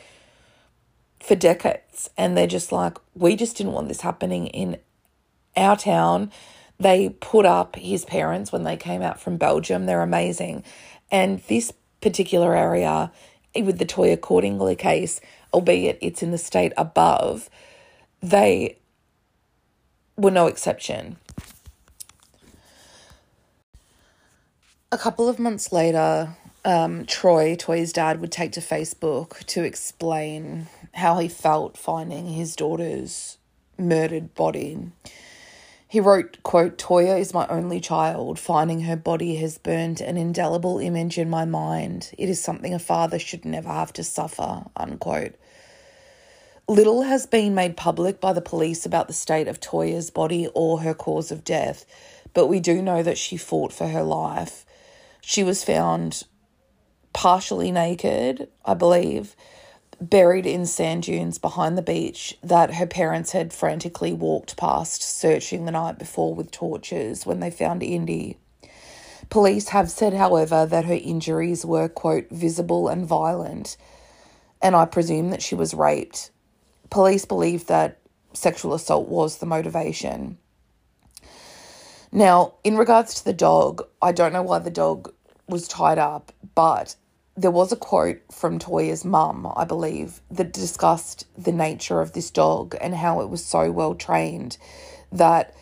for decades. And they're just like, we just didn't want this happening in our town. They put up his parents when they came out from Belgium. They're amazing. And this particular area, eh, with the Toya Cordingley case, albeit it's in the state above, they were no exception. A couple of months later, um, Troy, Toya's dad, would take to Facebook to explain how he felt finding his daughter's murdered body. He wrote, quote, Toya is my only child. Finding her body has burned an indelible image in my mind. It is something a father should never have to suffer, unquote. Little has been made public by the police about the state of Toya's body or her cause of death, but we do know that she fought for her life. She was found partially naked, I believe, buried in sand dunes behind the beach that her parents had frantically walked past, searching the night before with torches when they found Indy. Police have said, however, that her injuries were, quote, visible and violent, and I presume that she was raped. Police believe that sexual assault was the motivation. Now, in regards to the dog, I don't know why the dog was tied up, but there was a quote from Toya's mum, I believe, that discussed the nature of this dog and how it was so well trained that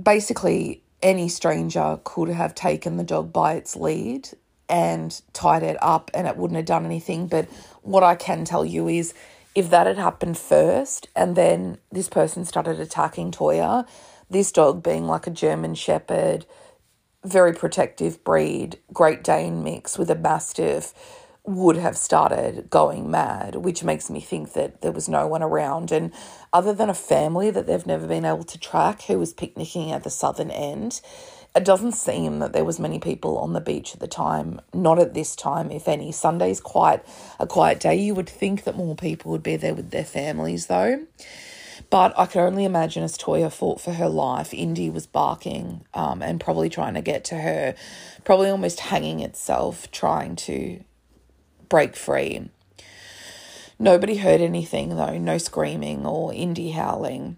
basically any stranger could have taken the dog by its lead and tied it up and it wouldn't have done anything. But what I can tell you is if that had happened first and then this person started attacking Toya, this dog being like a German Shepherd, very protective breed, Great Dane mix with a Mastiff would have started going mad, which makes me think that there was no one around. And other than a family that they've never been able to track who was picnicking at the southern end, it doesn't seem that there was many people on the beach at the time. Not at this time, if any. Sunday's quite a quiet day. You would think that more people would be there with their families, though. But I could only imagine as Toya fought for her life, Indy was barking um, and probably trying to get to her, probably almost hanging itself, trying to break free. Nobody heard anything though, no screaming or Indy howling.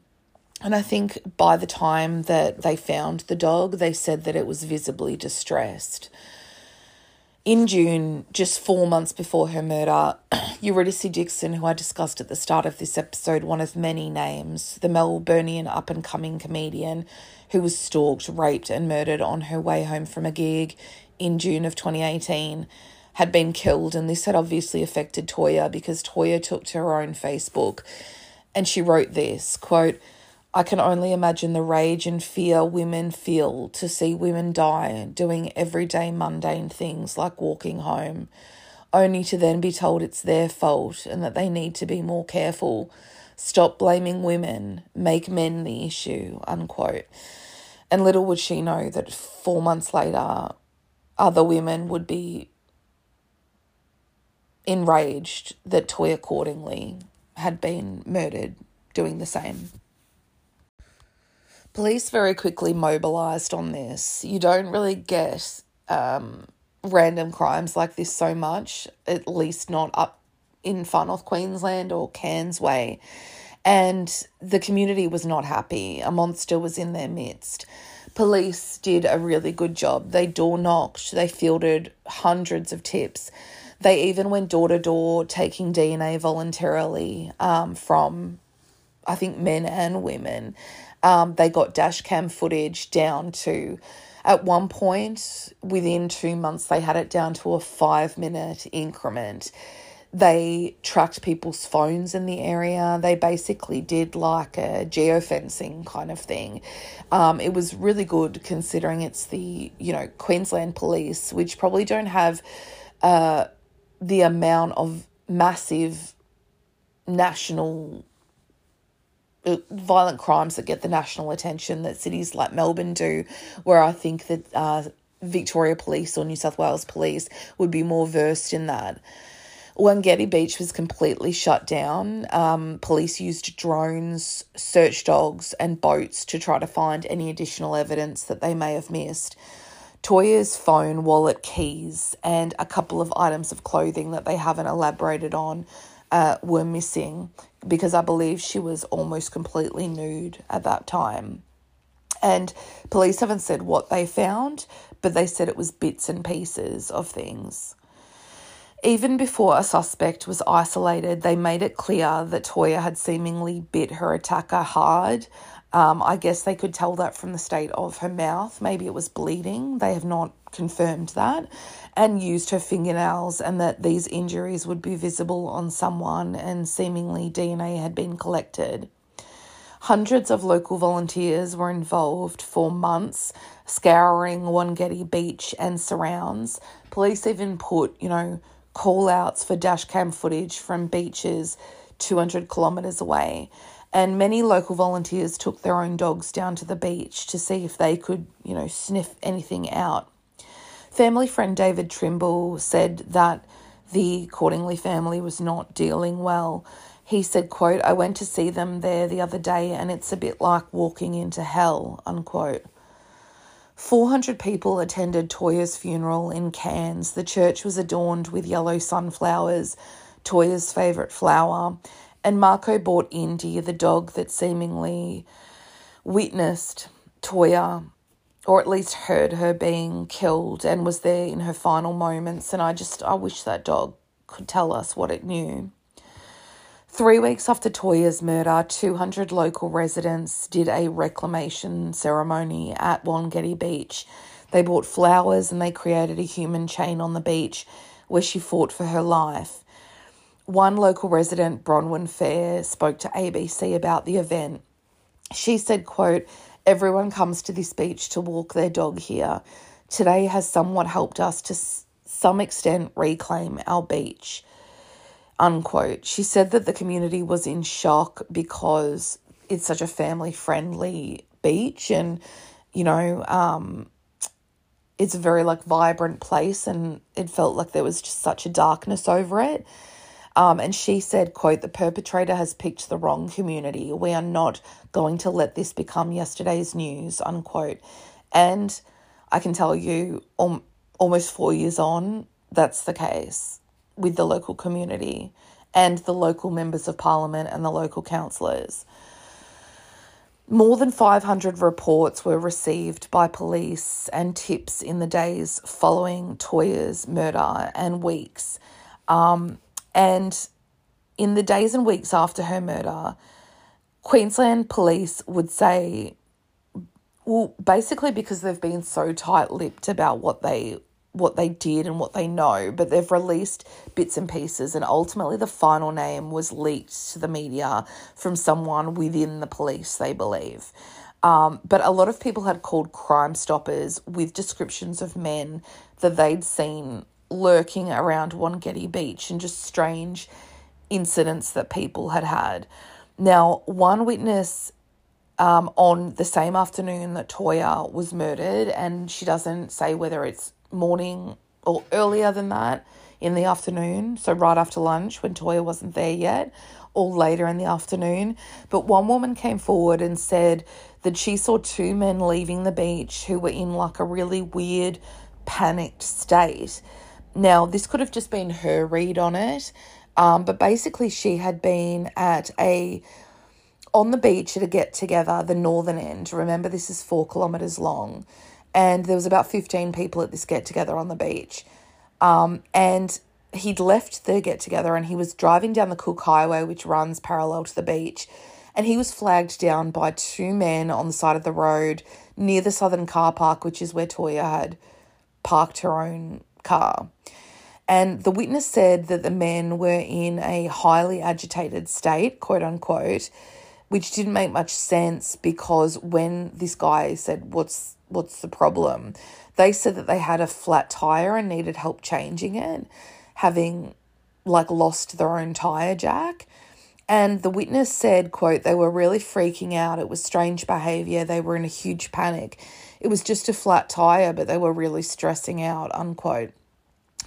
And I think by the time that they found the dog, they said that it was visibly distressed. In June, just four months before her murder, Eurydice Dixon, who I discussed at the start of this episode, one of many names, the Melburnian up and coming comedian who was stalked, raped, and murdered on her way home from a gig in June of 2018, had been killed. And this had obviously affected Toya because Toya took to her own Facebook and she wrote this quote, I can only imagine the rage and fear women feel to see women die doing everyday mundane things like walking home, only to then be told it's their fault and that they need to be more careful. Stop blaming women, make men the issue, unquote. And little would she know that four months later, other women would be enraged that Toya Cordingley had been murdered doing the same. Police very quickly mobilised on this. You don't really get um, random crimes like this so much, at least not up in Far North Queensland or Cairns Way. And the community was not happy. A monster was in their midst. Police did a really good job. They door knocked, they fielded hundreds of tips. They even went door to door taking DNA voluntarily um, from, I think, men and women. Um, they got dash cam footage down to, at one point, within two months, they had it down to a five minute increment. They tracked people's phones in the area. They basically did like a geofencing kind of thing. Um, it was really good considering it's the, you know, Queensland police, which probably don't have uh, the amount of massive national violent crimes that get the national attention that cities like Melbourne do, where I think that uh, Victoria Police or New South Wales Police would be more versed in that. Wangetti Beach was completely shut down. Um, police used drones, search dogs, and boats to try to find any additional evidence that they may have missed. Toya's phone, wallet, keys, and a couple of items of clothing that they haven't elaborated on uh, were missing because I believe she was almost completely nude at that time. And police haven't said what they found, but they said it was bits and pieces of things. Even before a suspect was isolated, they made it clear that Toya had seemingly bit her attacker hard. Um, I guess they could tell that from the state of her mouth. Maybe it was bleeding. They have not confirmed that and used her fingernails, and that these injuries would be visible on someone, and seemingly DNA had been collected. Hundreds of local volunteers were involved for months, scouring Wangetti Beach and surrounds. Police even put, you know, call outs for dash cam footage from beaches 200 kilometres away. And many local volunteers took their own dogs down to the beach to see if they could, you know, sniff anything out. Family friend David Trimble said that the Cordingley family was not dealing well. He said, quote, I went to see them there the other day and it's a bit like walking into hell, unquote. 400 people attended Toya's funeral in Cairns. The church was adorned with yellow sunflowers, Toya's favourite flower, and Marco bought Indy, the dog that seemingly witnessed Toya or at least heard her being killed and was there in her final moments. And I just, I wish that dog could tell us what it knew. Three weeks after Toya's murder, 200 local residents did a reclamation ceremony at Wangetti Beach. They bought flowers and they created a human chain on the beach where she fought for her life. One local resident, Bronwyn Fair, spoke to ABC about the event. She said, quote, Everyone comes to this beach to walk their dog here. Today has somewhat helped us to some extent reclaim our beach. Unquote. She said that the community was in shock because it's such a family friendly beach and, you know, um, it's a very like vibrant place and it felt like there was just such a darkness over it. Um, and she said, quote, the perpetrator has picked the wrong community. We are not going to let this become yesterday's news, unquote. And I can tell you, um, almost four years on, that's the case with the local community and the local members of parliament and the local councillors. More than 500 reports were received by police and tips in the days following Toya's murder and weeks. Um, and in the days and weeks after her murder, Queensland police would say, well, basically because they've been so tight lipped about what they what they did and what they know, but they've released bits and pieces, and ultimately the final name was leaked to the media from someone within the police, they believe. Um, but a lot of people had called Crime Stoppers with descriptions of men that they'd seen lurking around Wangetti Beach and just strange incidents that people had had. Now, one witness um, on the same afternoon that Toya was murdered, and she doesn't say whether it's morning or earlier than that in the afternoon, so right after lunch when Toya wasn't there yet, or later in the afternoon. But one woman came forward and said that she saw two men leaving the beach who were in like a really weird, panicked state. Now, this could have just been her read on it, um, but basically, she had been at a on the beach at a get together, the northern end. Remember, this is four kilometers long, and there was about 15 people at this get together on the beach. Um, and he'd left the get together and he was driving down the Cook Highway, which runs parallel to the beach. And he was flagged down by two men on the side of the road near the southern car park, which is where Toya had parked her own car. And the witness said that the men were in a highly agitated state, quote unquote, which didn't make much sense because when this guy said, What's what's the problem? They said that they had a flat tire and needed help changing it, having like lost their own tire jack. And the witness said, quote, they were really freaking out. It was strange behavior. They were in a huge panic. It was just a flat tire, but they were really stressing out, unquote.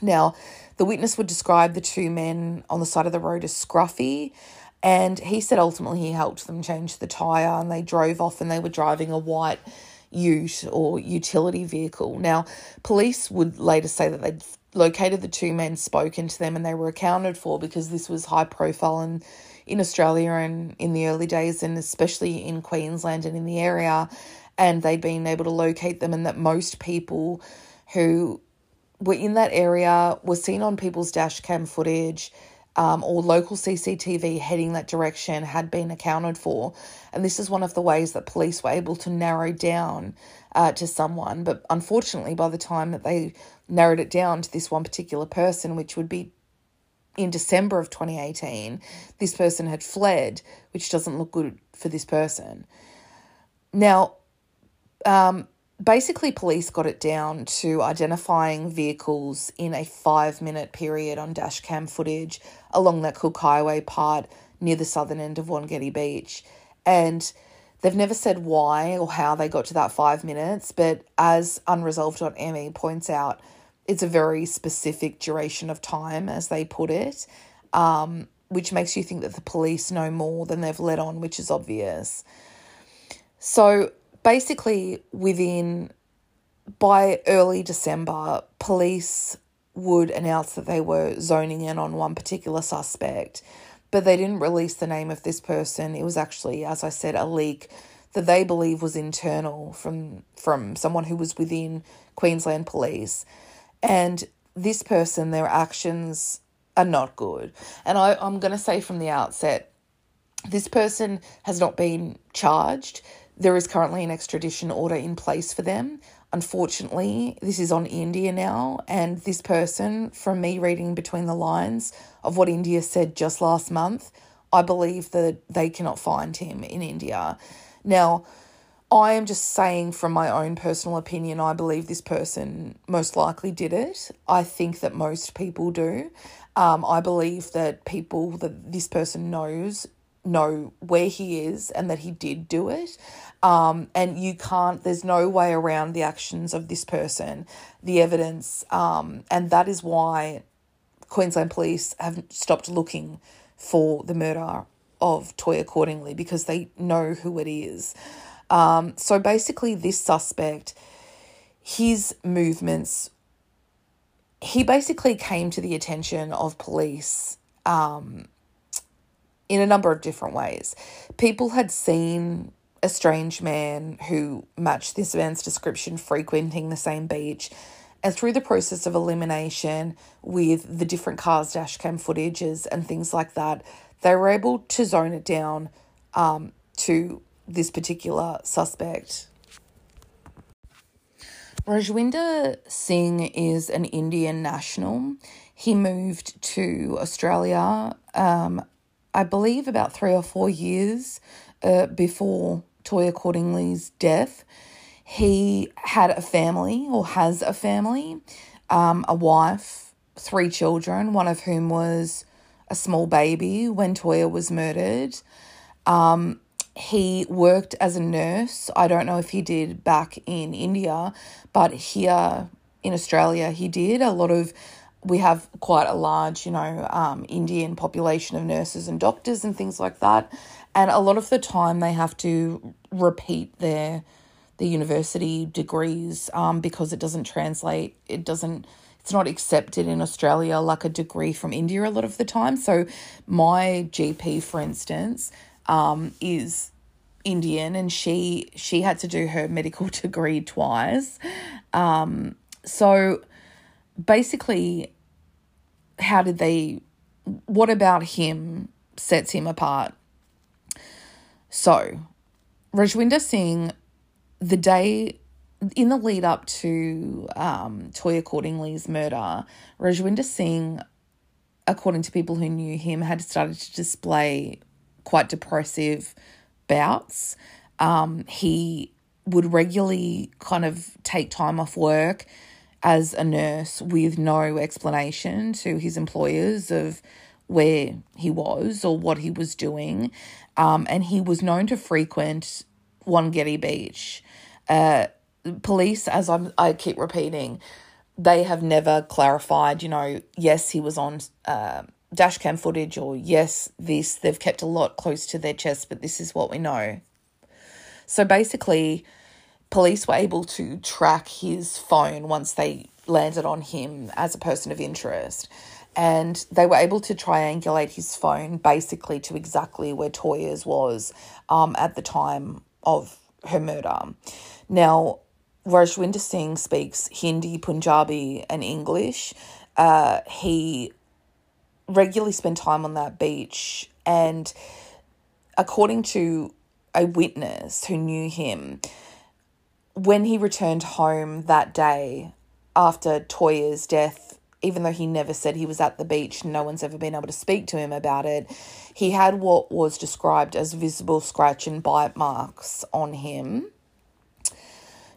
Now, the witness would describe the two men on the side of the road as scruffy, and he said ultimately he helped them change the tyre and they drove off and they were driving a white ute or utility vehicle. Now, police would later say that they'd located the two men, spoken to them, and they were accounted for because this was high profile and in Australia and in the early days, and especially in Queensland and in the area. And they'd been able to locate them, and that most people who were in that area were seen on people's dash cam footage um, or local CCTV heading that direction had been accounted for. And this is one of the ways that police were able to narrow down uh, to someone. But unfortunately, by the time that they narrowed it down to this one particular person, which would be in December of 2018, this person had fled, which doesn't look good for this person. Now, um, basically, police got it down to identifying vehicles in a five minute period on dash cam footage along that Cook Highway part near the southern end of Wangetti Beach. And they've never said why or how they got to that five minutes, but as unresolved.me points out, it's a very specific duration of time, as they put it, um, which makes you think that the police know more than they've let on, which is obvious. So basically within by early December, police would announce that they were zoning in on one particular suspect, but they didn't release the name of this person. It was actually, as I said, a leak that they believe was internal from from someone who was within Queensland Police. And this person, their actions are not good. And I, I'm gonna say from the outset, this person has not been charged. There is currently an extradition order in place for them. Unfortunately, this is on India now, and this person, from me reading between the lines of what India said just last month, I believe that they cannot find him in India. Now, I am just saying from my own personal opinion, I believe this person most likely did it. I think that most people do. Um, I believe that people that this person knows know where he is and that he did do it. Um, and you can't, there's no way around the actions of this person, the evidence. Um, and that is why Queensland Police have stopped looking for the murder of Toya Cordingley because they know who it is. Um, so basically, this suspect, his movements, he basically came to the attention of police um, in a number of different ways. People had seen a strange man who matched this man's description frequenting the same beach. And through the process of elimination with the different cars' dashcam footages and things like that, they were able to zone it down um, to this particular suspect. Rajwinder Singh is an Indian national. He moved to Australia um, I believe, about three or four years uh, before Toya Cordingley's death, he had a family or has a family, um, a wife, three children, one of whom was a small baby when Toya was murdered. Um, he worked as a nurse. I don't know if he did back in India, but here in Australia, he did. A lot of we have quite a large, you know, um, Indian population of nurses and doctors and things like that. And a lot of the time they have to repeat their the university degrees um, because it doesn't translate. It doesn't. It's not accepted in Australia like a degree from India a lot of the time. So my GP, for instance, um, is Indian, and she she had to do her medical degree twice. Um, so basically, how did they? What about him sets him apart? So, Rajwinder Singh, the day in the lead up to um, Toyah Cordingley's murder, Rajwinder Singh, according to people who knew him, had started to display quite depressive bouts. Um, he would regularly kind of take time off work as a nurse with no explanation to his employers of where he was or what he was doing. Um, and he was known to frequent Wangetti Beach. Uh, police, as I'm, I keep repeating, they have never clarified, you know, yes, he was on uh, dash cam footage or yes, this. They've kept a lot close to their chest, but this is what we know. So basically, police were able to track his phone once they landed on him as a person of interest. And they were able to triangulate his phone basically to exactly where Toya's was um, at the time of her murder. Now, Rajwinder Singh speaks Hindi, Punjabi, and English. Uh, he regularly spend time on that beach. And according to a witness who knew him, when he returned home that day after Toya's death, even though he never said he was at the beach, no one's ever been able to speak to him about it. He had what was described as visible scratch and bite marks on him.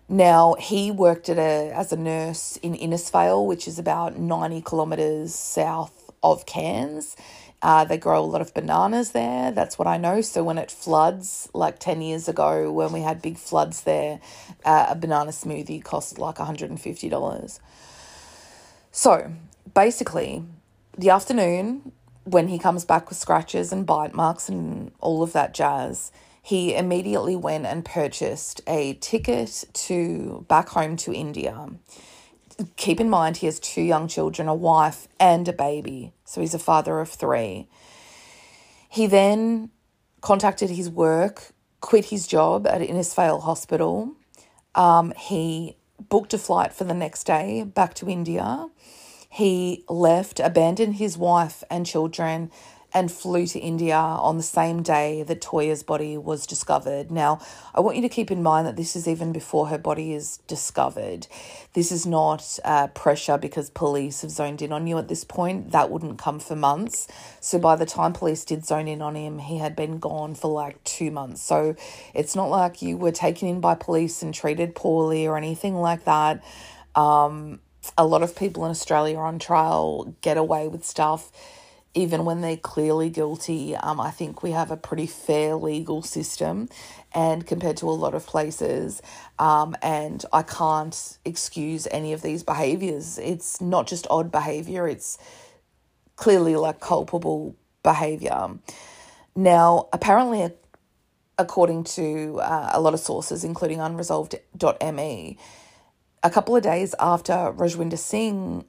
Now, he worked at a, as a nurse in Innisfail, which is about 90 kilometres south of Cairns. Uh, they grow a lot of bananas there. That's what I know. So when it floods, like 10 years ago, when we had big floods there, uh, a banana smoothie cost like $150. So basically, the afternoon, when he comes back with scratches and bite marks and all of that jazz, he immediately went and purchased a ticket to back home to India keep in mind he has two young children, a wife and a baby. So he's a father of three. He then contacted his work, quit his job at Innisfail Hospital. Um, he booked a flight for the next day back to India. He left, abandoned his wife and children, and flew to India on the same day that Toya's body was discovered. Now, I want you to keep in mind that this is even before her body is discovered. This is not uh, pressure because police have zoned in on you at this point. That wouldn't come for months. So by the time police did zone in on him, he had been gone for like two months. So it's not like you were taken in by police and treated poorly or anything like that. Um, a lot of people in Australia on trial get away with stuff even when they're clearly guilty, um, I think we have a pretty fair legal system, and compared to a lot of places, um, and I can't excuse any of these behaviors. It's not just odd behavior; it's clearly like culpable behavior. Now, apparently, according to uh, a lot of sources, including unresolved.me, a couple of days after Rajwinder Singh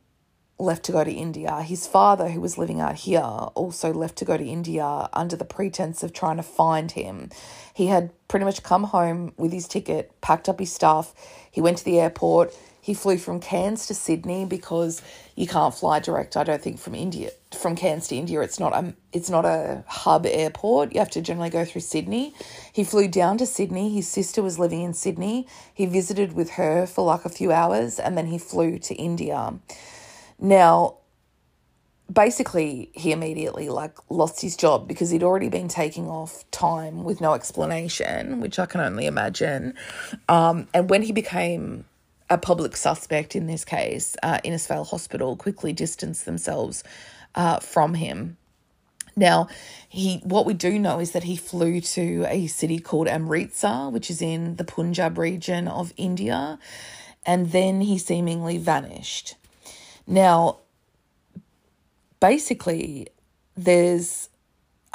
left to go to India. His father, who was living out here, also left to go to India under the pretense of trying to find him. He had pretty much come home with his ticket, packed up his stuff. He went to the airport. He flew from Cairns to Sydney because you can't fly direct. I don't think from India from Cairns to India. It's not a it's not a hub airport. You have to generally go through Sydney. He flew down to Sydney. His sister was living in Sydney. He visited with her for like a few hours, and then he flew to India. Now, basically, he immediately like lost his job because he'd already been taking off time with no explanation, which I can only imagine. Um, and when he became a public suspect in this case, uh, Innisfail Hospital quickly distanced themselves uh, from him. Now, he what we do know is that he flew to a city called Amritsar, which is in the Punjab region of India, and then he seemingly vanished. Now, basically, there's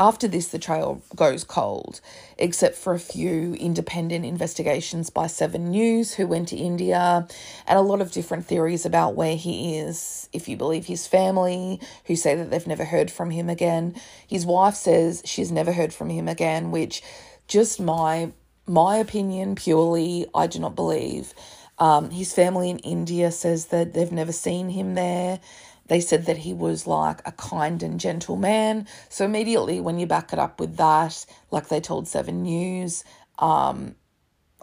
after this, the trail goes cold, except for a few independent investigations by Seven News, who went to India, and a lot of different theories about where he is, if you believe his family, who say that they've never heard from him again. His wife says she's never heard from him again, which just my my opinion purely, I do not believe. Um, his family in India says that they've never seen him there. They said that he was like a kind and gentle man. So immediately, when you back it up with that, like they told Seven News, um,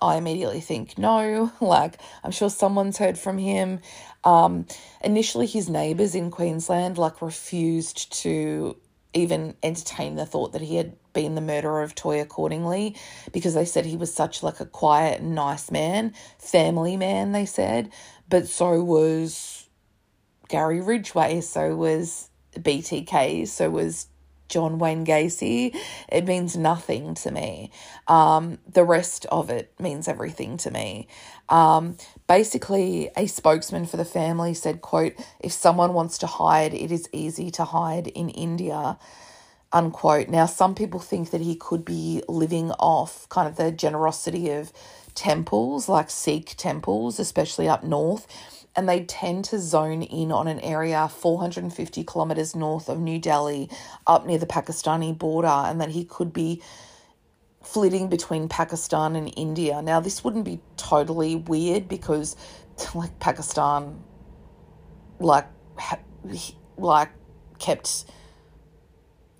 I immediately think no. Like I'm sure someone's heard from him. Um, initially, his neighbours in Queensland like refused to even entertain the thought that he had been the murderer of Toya Cordingley because they said he was such like a quiet nice man, family man. They said, but so was Gary Ridgway, so was BTK, so was John Wayne Gacy. It means nothing to me. Um, the rest of it means everything to me. Um, basically, a spokesman for the family said, quote, if someone wants to hide, it is easy to hide in India, unquote. Now, some people think that he could be living off kind of the generosity of temples, like Sikh temples, especially up north and they tend to zone in on an area 450 kilometers north of New Delhi, up near the Pakistani border, and that he could be flitting between Pakistan and India. Now, this wouldn't be totally weird because, like, Pakistan, like, ha- like, kept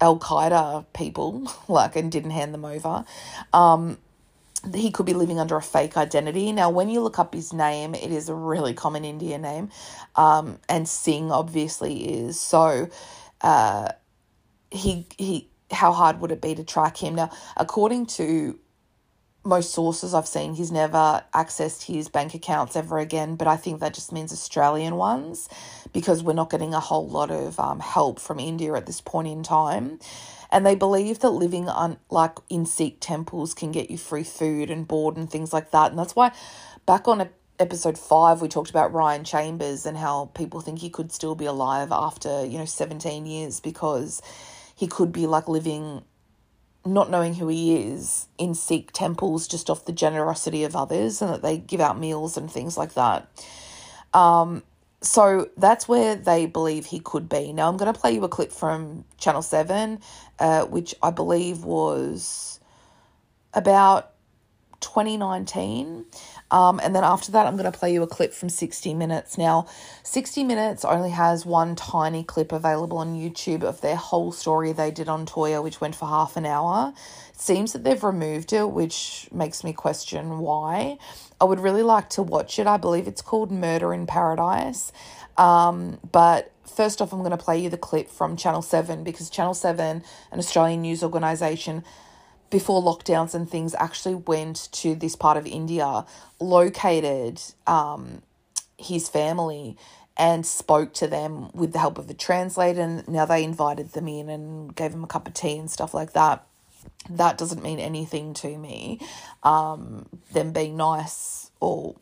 Al Qaeda people, like, and didn't hand them over. Um, he could be living under a fake identity. Now, when you look up his name, it is a really common Indian name, um, and Singh obviously is. So, uh, he he, how hard would it be to track him? Now, according to most sources I've seen, he's never accessed his bank accounts ever again. But I think that just means Australian ones, because we're not getting a whole lot of um, help from India at this point in time and they believe that living on like in Sikh temples can get you free food and board and things like that. And that's why back on episode five we talked about Ryan Chambers and how people think he could still be alive after you know seventeen years because he could be like living not knowing who he is in Sikh temples just off the generosity of others and that they give out meals and things like that. Um, so that's where they believe he could be. Now, I'm going to play you a clip from Channel 7, uh, which I believe was about 2019. Um, and then after that, I'm going to play you a clip from 60 Minutes. Now, 60 Minutes only has one tiny clip available on YouTube of their whole story they did on Toya, which went for half an hour. It seems that they've removed it, which makes me question why. I would really like to watch it. I believe it's called Murder in Paradise. Um, but first off, I'm going to play you the clip from Channel 7 because Channel 7, an Australian news organisation, before lockdowns and things actually went to this part of India, located um, his family and spoke to them with the help of a translator. And now they invited them in and gave them a cup of tea and stuff like that. That doesn't mean anything to me. Um, them being nice or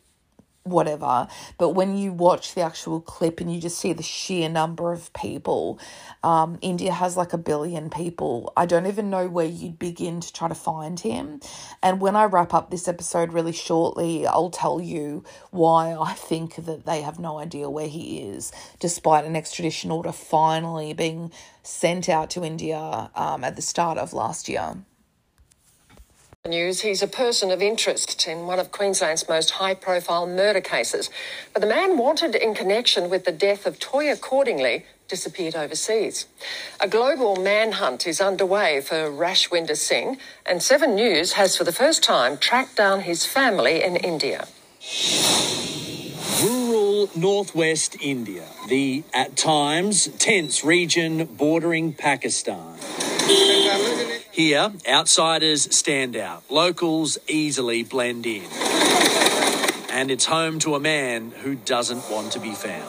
whatever. But when you watch the actual clip and you just see the sheer number of people, um, India has like a billion people. I don't even know where you'd begin to try to find him. And when I wrap up this episode really shortly, I'll tell you why I think that they have no idea where he is, despite an extradition order finally being sent out to India um, at the start of last year. News, he's a person of interest in one of Queensland's most high profile murder cases. But the man wanted in connection with the death of Toyah Cordingley disappeared overseas. A global manhunt is underway for Rajwinder Singh, and Seven News has for the first time tracked down his family in India. Rural northwest India, the at times tense region bordering Pakistan. Here, outsiders stand out, locals easily blend in. And it's home to a man who doesn't want to be found.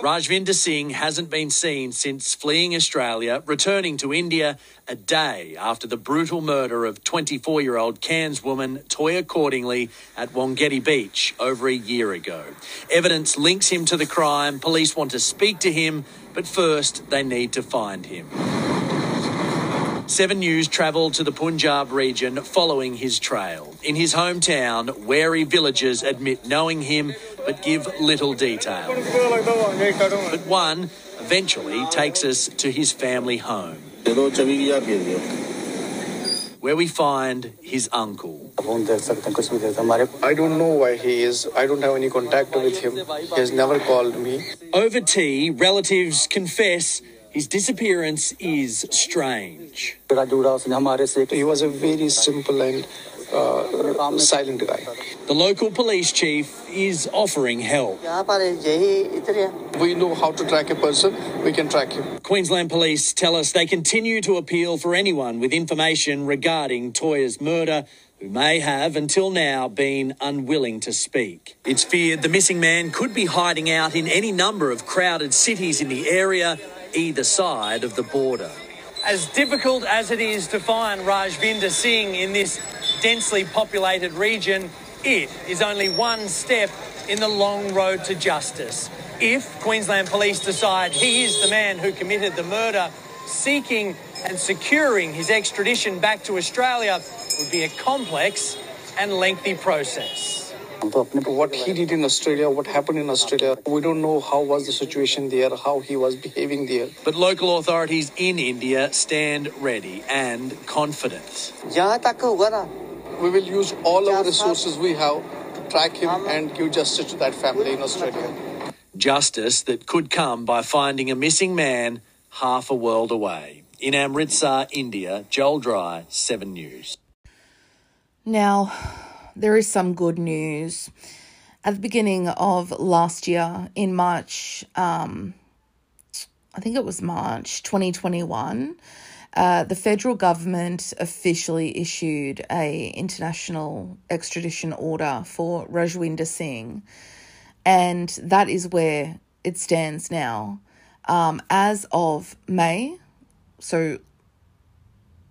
Rajvinder Singh hasn't been seen since fleeing Australia, returning to India a day after the brutal murder of 24 year old Cairns woman Toyah Cordingley at Wangetti Beach over a year ago. Evidence links him to the crime. Police want to speak to him, but first they need to find him. Seven News travelled to the Punjab region following his trail. In his hometown, wary villagers admit knowing him but give little detail. But one eventually takes us to his family home, where we find his uncle. I don't know why he is. I don't have any contact with him. He has never called me. Over tea, relatives confess his disappearance is strange. He was a very simple and uh, silent guy. The local police chief is offering help. We know how to track a person, we can track him. Queensland Police tell us they continue to appeal for anyone with information regarding Toya's murder who may have, until now, been unwilling to speak. It's feared the missing man could be hiding out in any number of crowded cities in the area either side of the border. As difficult as it is to find Rajvinder Singh in this densely populated region, it is only one step in the long road to justice. If Queensland Police decide he is the man who committed the murder, seeking and securing his extradition back to Australia would be a complex and lengthy process. What he did in Australia, what happened in Australia, we don't know how was the situation there, how he was behaving there. But local authorities in India stand ready and confident. We will use all our resources we have to track him and give justice to that family in Australia. Justice that could come by finding a missing man half a world away. In Amritsar, India, Joel Dry, 7 News. Now, there is some good news. At the beginning of last year, in March, um, I think it was March 2021, uh, the federal government officially issued a international extradition order for Rajwinder Singh, and that is where it stands now. Um, as of May, so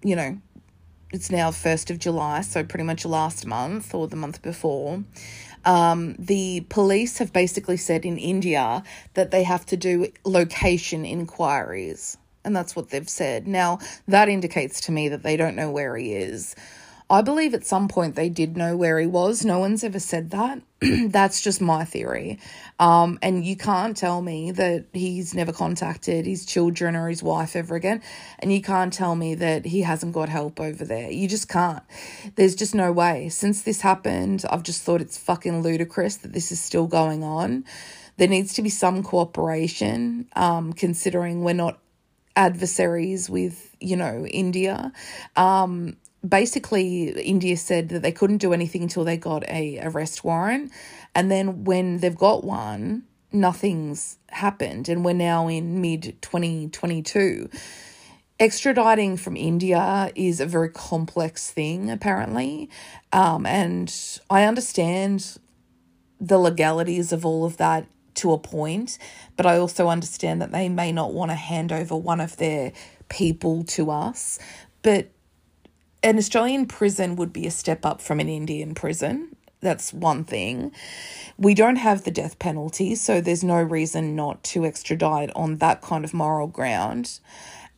you know, it's now 1st of July, so pretty much last month or the month before. Um, the police have basically said in India that they have to do location inquiries. And that's what they've said. Now, that indicates to me that they don't know where he is. I believe at some point they did know where he was. No one's ever said that. That's just my theory. Um, and you can't tell me that he's never contacted his children or his wife ever again. And you can't tell me that he hasn't got help over there. You just can't. There's just no way. Since this happened, I've just thought it's fucking ludicrous that this is still going on. There needs to be some cooperation, um, considering we're not adversaries with, you know, India. Um, basically India said that they couldn't do anything until they got a arrest warrant. And then when they've got one nothing's happened. And we're now in mid 2022 extraditing from India is a very complex thing apparently. Um, and I understand the legalities of all of that to a point but I also understand that they may not want to hand over one of their people to us. But an Australian prison would be a step up from an Indian prison. That's one thing. We don't have the death penalty, so there's no reason not to extradite on that kind of moral ground.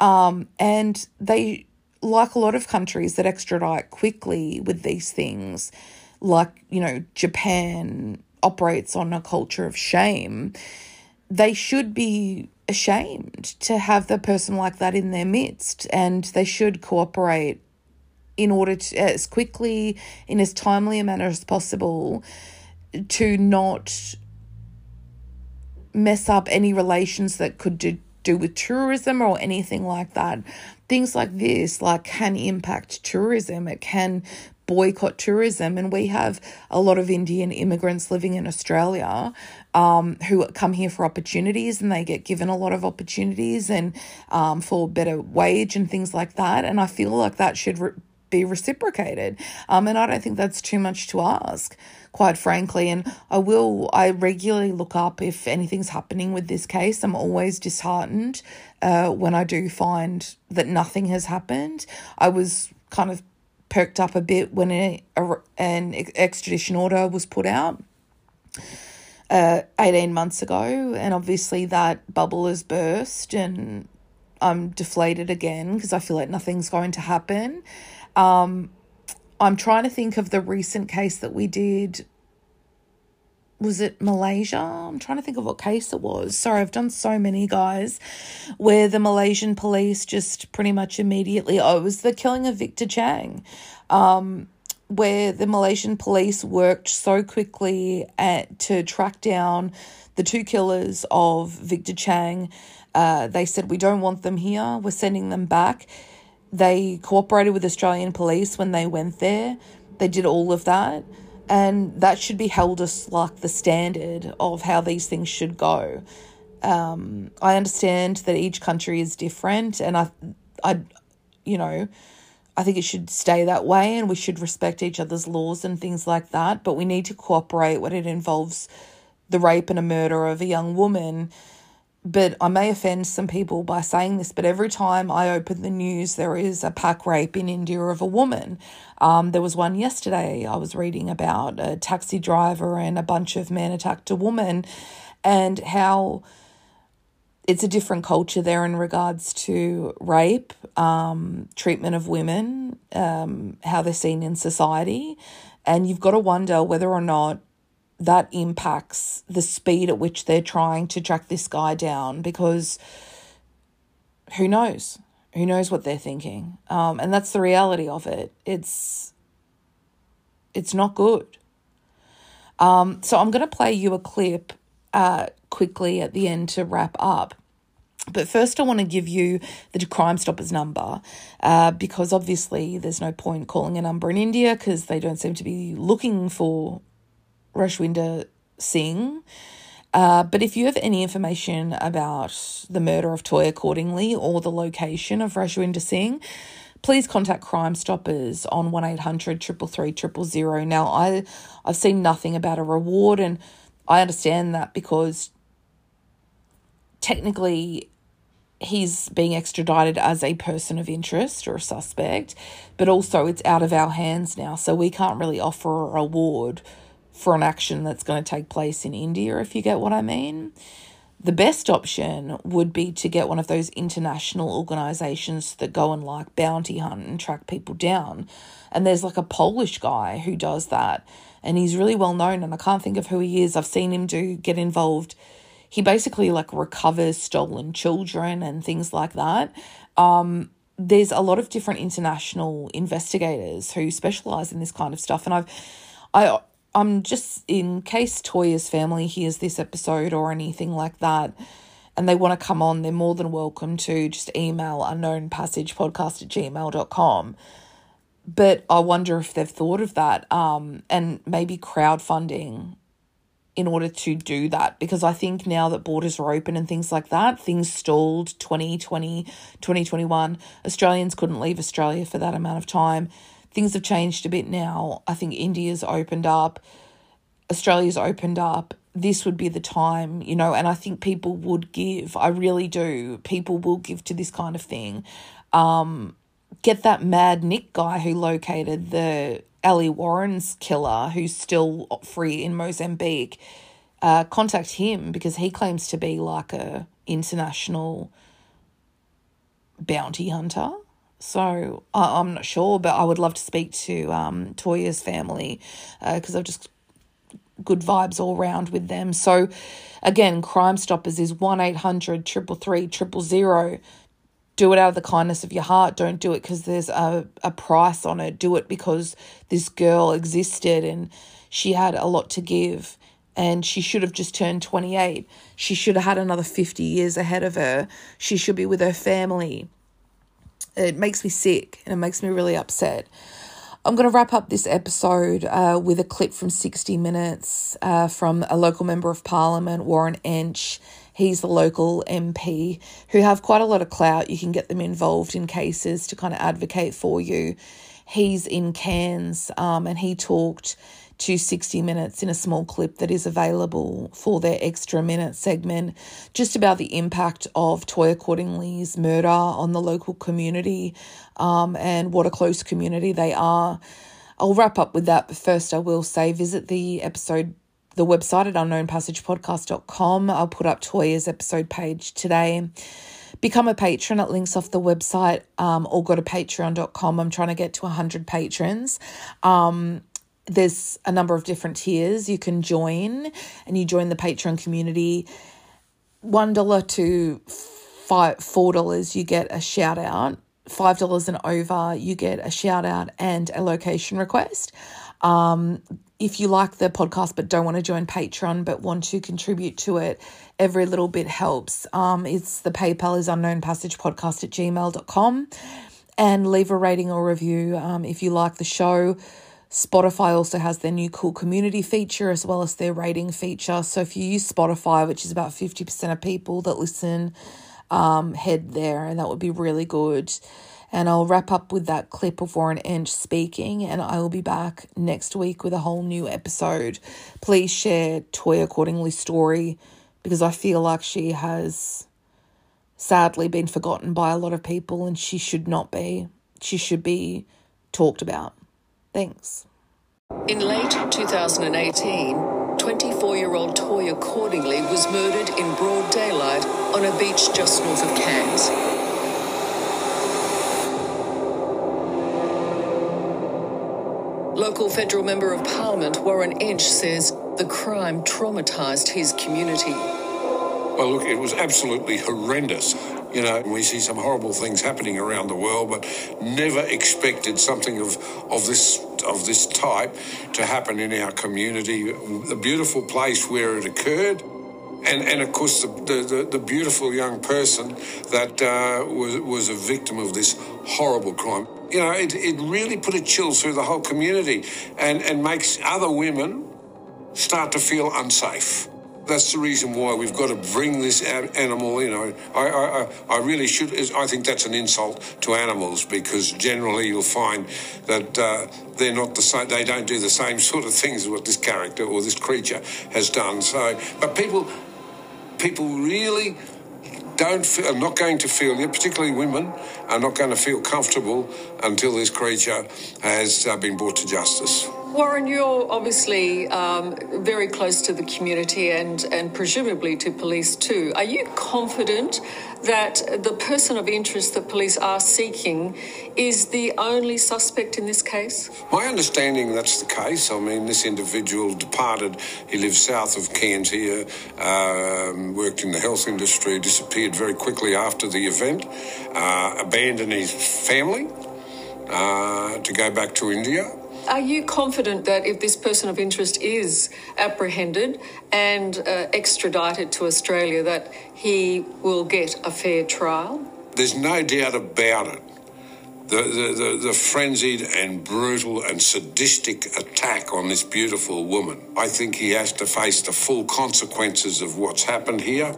Um, and they, like a lot of countries that extradite quickly with these things, like, you know, Japan operates on a culture of shame, they should be ashamed to have the person like that in their midst and they should cooperate in order to, as quickly, in as timely a manner as possible, to not mess up any relations that could do, do with tourism or anything like that. Things like this, like, can impact tourism. It can boycott tourism. And we have a lot of Indian immigrants living in Australia um, who come here for opportunities and they get given a lot of opportunities and um, for better wage and things like that. And I feel like that should re- be reciprocated. Um, and I don't think that's too much to ask, quite frankly. And I will, I regularly look up if anything's happening with this case. I'm always disheartened uh, when I do find that nothing has happened. I was kind of perked up a bit when a, a, an extradition order was put out. Uh, 18 months ago, and obviously that bubble has burst, and I'm deflated again because I feel like nothing's going to happen. Um, I'm trying to think of the recent case that we did. Was it Malaysia? I'm trying to think of what case it was. Sorry, I've done so many guys where the Malaysian police just pretty much immediately. Oh, it was the killing of Victor Chang, um, where the Malaysian police worked so quickly at to track down the two killers of Victor Chang. Uh, they said, We don't want them here, we're sending them back. They cooperated with Australian police when they went there. They did all of that. And that should be held as like the standard of how these things should go. Um, I understand that each country is different, and I, I, you know, I think it should stay that way, and we should respect each other's laws and things like that. But we need to cooperate when it involves the rape and a murder of a young woman but I may offend some people by saying this, but every time I open the news, there is a pack rape in India of a woman. Um, there was one yesterday I was reading about a taxi driver and a bunch of men attacked a woman, and how it's a different culture there in regards to rape, um, treatment of women, um, how they're seen in society. And you've got to wonder whether or not that impacts the speed at which they're trying to track this guy down because who knows? Who knows what they're thinking? Um, and that's the reality of it. It's it's not good. Um, so I'm going to play you a clip uh, quickly at the end to wrap up. But first, I want to give you the Crime Stoppers number uh, because obviously there's no point calling a number in India because they don't seem to be looking for Rajwinder Singh. Uh, but if you have any information about the murder of Toyah Cordingley or the location of Rajwinder Singh, please contact Crime Stoppers on 1800 333 000. Now, I, I've seen nothing about a reward, and I understand that because technically he's being extradited as a person of interest or a suspect, but also it's out of our hands now, so we can't really offer a reward for an action that's going to take place in India, if you get what I mean. The best option would be to get one of those international organizations that go and like bounty hunt and track people down. And there's like a Polish guy who does that. And he's really well known, and I can't think of who he is. I've seen him do get involved. He basically like recovers stolen children and things like that. Um, there's a lot of different international investigators who specialize in this kind of stuff, and I've I I'm just in case Toyah's family hears this episode or anything like that and they want to come on, they're more than welcome to just email unknownpassagepodcast at gmail.com. But I wonder if they've thought of that um, and maybe crowdfunding in order to do that because I think now that borders are open and things like that, things stalled 2020, 2021. Australians couldn't leave Australia for that amount of time things have changed a bit now. I think India's opened up, Australia's opened up. This would be the time, you know, and I think people would give. I really do. People will give to this kind of thing. Um, get that mad Nick guy who located the Ali Warren's killer, who's still free in Mozambique. Uh, contact him because he claims to be like a international bounty hunter. So I, I'm not sure, but I would love to speak to um, Toyah's family because uh, I've just good vibes all around with them. So again, Crime Stoppers is 1 800 333 000. Do it out of the kindness of your heart. Don't do it because there's a, a price on it. Do it because this girl existed and she had a lot to give and she should have just turned 28. She should have had another 50 years ahead of her. She should be with her family it makes me sick and it makes me really upset. I'm going to wrap up this episode uh, with a clip from 60 Minutes uh, from a local member of parliament, Warren Entsch. He's the local MP who have quite a lot of clout. You can get them involved in cases to kind of advocate for you. He's in Cairns um, and he talked to 60 Minutes in a small clip that is available for their extra minute segment, just about the impact of Toyah Cordingley's murder on the local community um, and what a close community they are. I'll wrap up with that, but first I will say visit the episode, the website at unknownpassagepodcast.com. I'll put up Toyah's episode page today become a patron at links off the website um, or go to patreon.com i'm trying to get to 100 patrons um, there's a number of different tiers. You can join and you join the patreon community. One dollar to five four dollars you get a shout out. Five dollars and over you get a shout out and a location request. Um, if you like the podcast but don't want to join patreon but want to contribute to it every little bit helps. Um, it's the paypal is unknown passage podcast at gmail.com and leave a rating or review um, if you like the show Spotify also has their new cool community feature as well as their rating feature. So if you use Spotify, which is about 50% of people that listen, um, head there and that would be really good. And I'll wrap up with that clip of Warren Entsch speaking, and I will be back next week with a whole new episode. Please share Toyah Cordingley story because I feel like she has sadly been forgotten by a lot of people and she should not be. She should be talked about. Thanks. In late 2018, 24 year old Toyah Cordingley was murdered in broad daylight on a beach just north of Cairns. Local federal member of parliament Warren Entsch says the crime traumatised his community. Well, look, it was absolutely horrendous. You know, we see some horrible things happening around the world, but never expected something of, of this of this type to happen in our community. The beautiful place where it occurred. And, and of course, the, the, the beautiful young person that uh, was, was a victim of this horrible crime. You know, it, it really put a chill through the whole community and, and makes other women start to feel unsafe that's the reason why we've got to bring this animal. Know, I, I, I really should. I think that's an insult to animals because generally you'll find that uh, they're not the same. They don't do the same sort of things as what this character or this creature has done. So, but people, people really don't feel, are not going to feel, particularly women, are not going to feel comfortable until this creature has uh, been brought to justice. Warren, you're obviously um, very close to the community and, and presumably to police too. Are you confident that the person of interest that police are seeking is the only suspect in this case? My understanding that's the case. I mean, this individual departed. He lives south of Cairns here, um, worked in the health industry, disappeared very quickly after the event, uh, abandoned his family uh, to go back to India. Are you confident that if this person of interest is apprehended and uh, extradited to Australia, that he will get a fair trial? There's no doubt about it. The, the, the, the, frenzied and brutal and sadistic attack on this beautiful woman. I think he has to face the full consequences of what's happened here.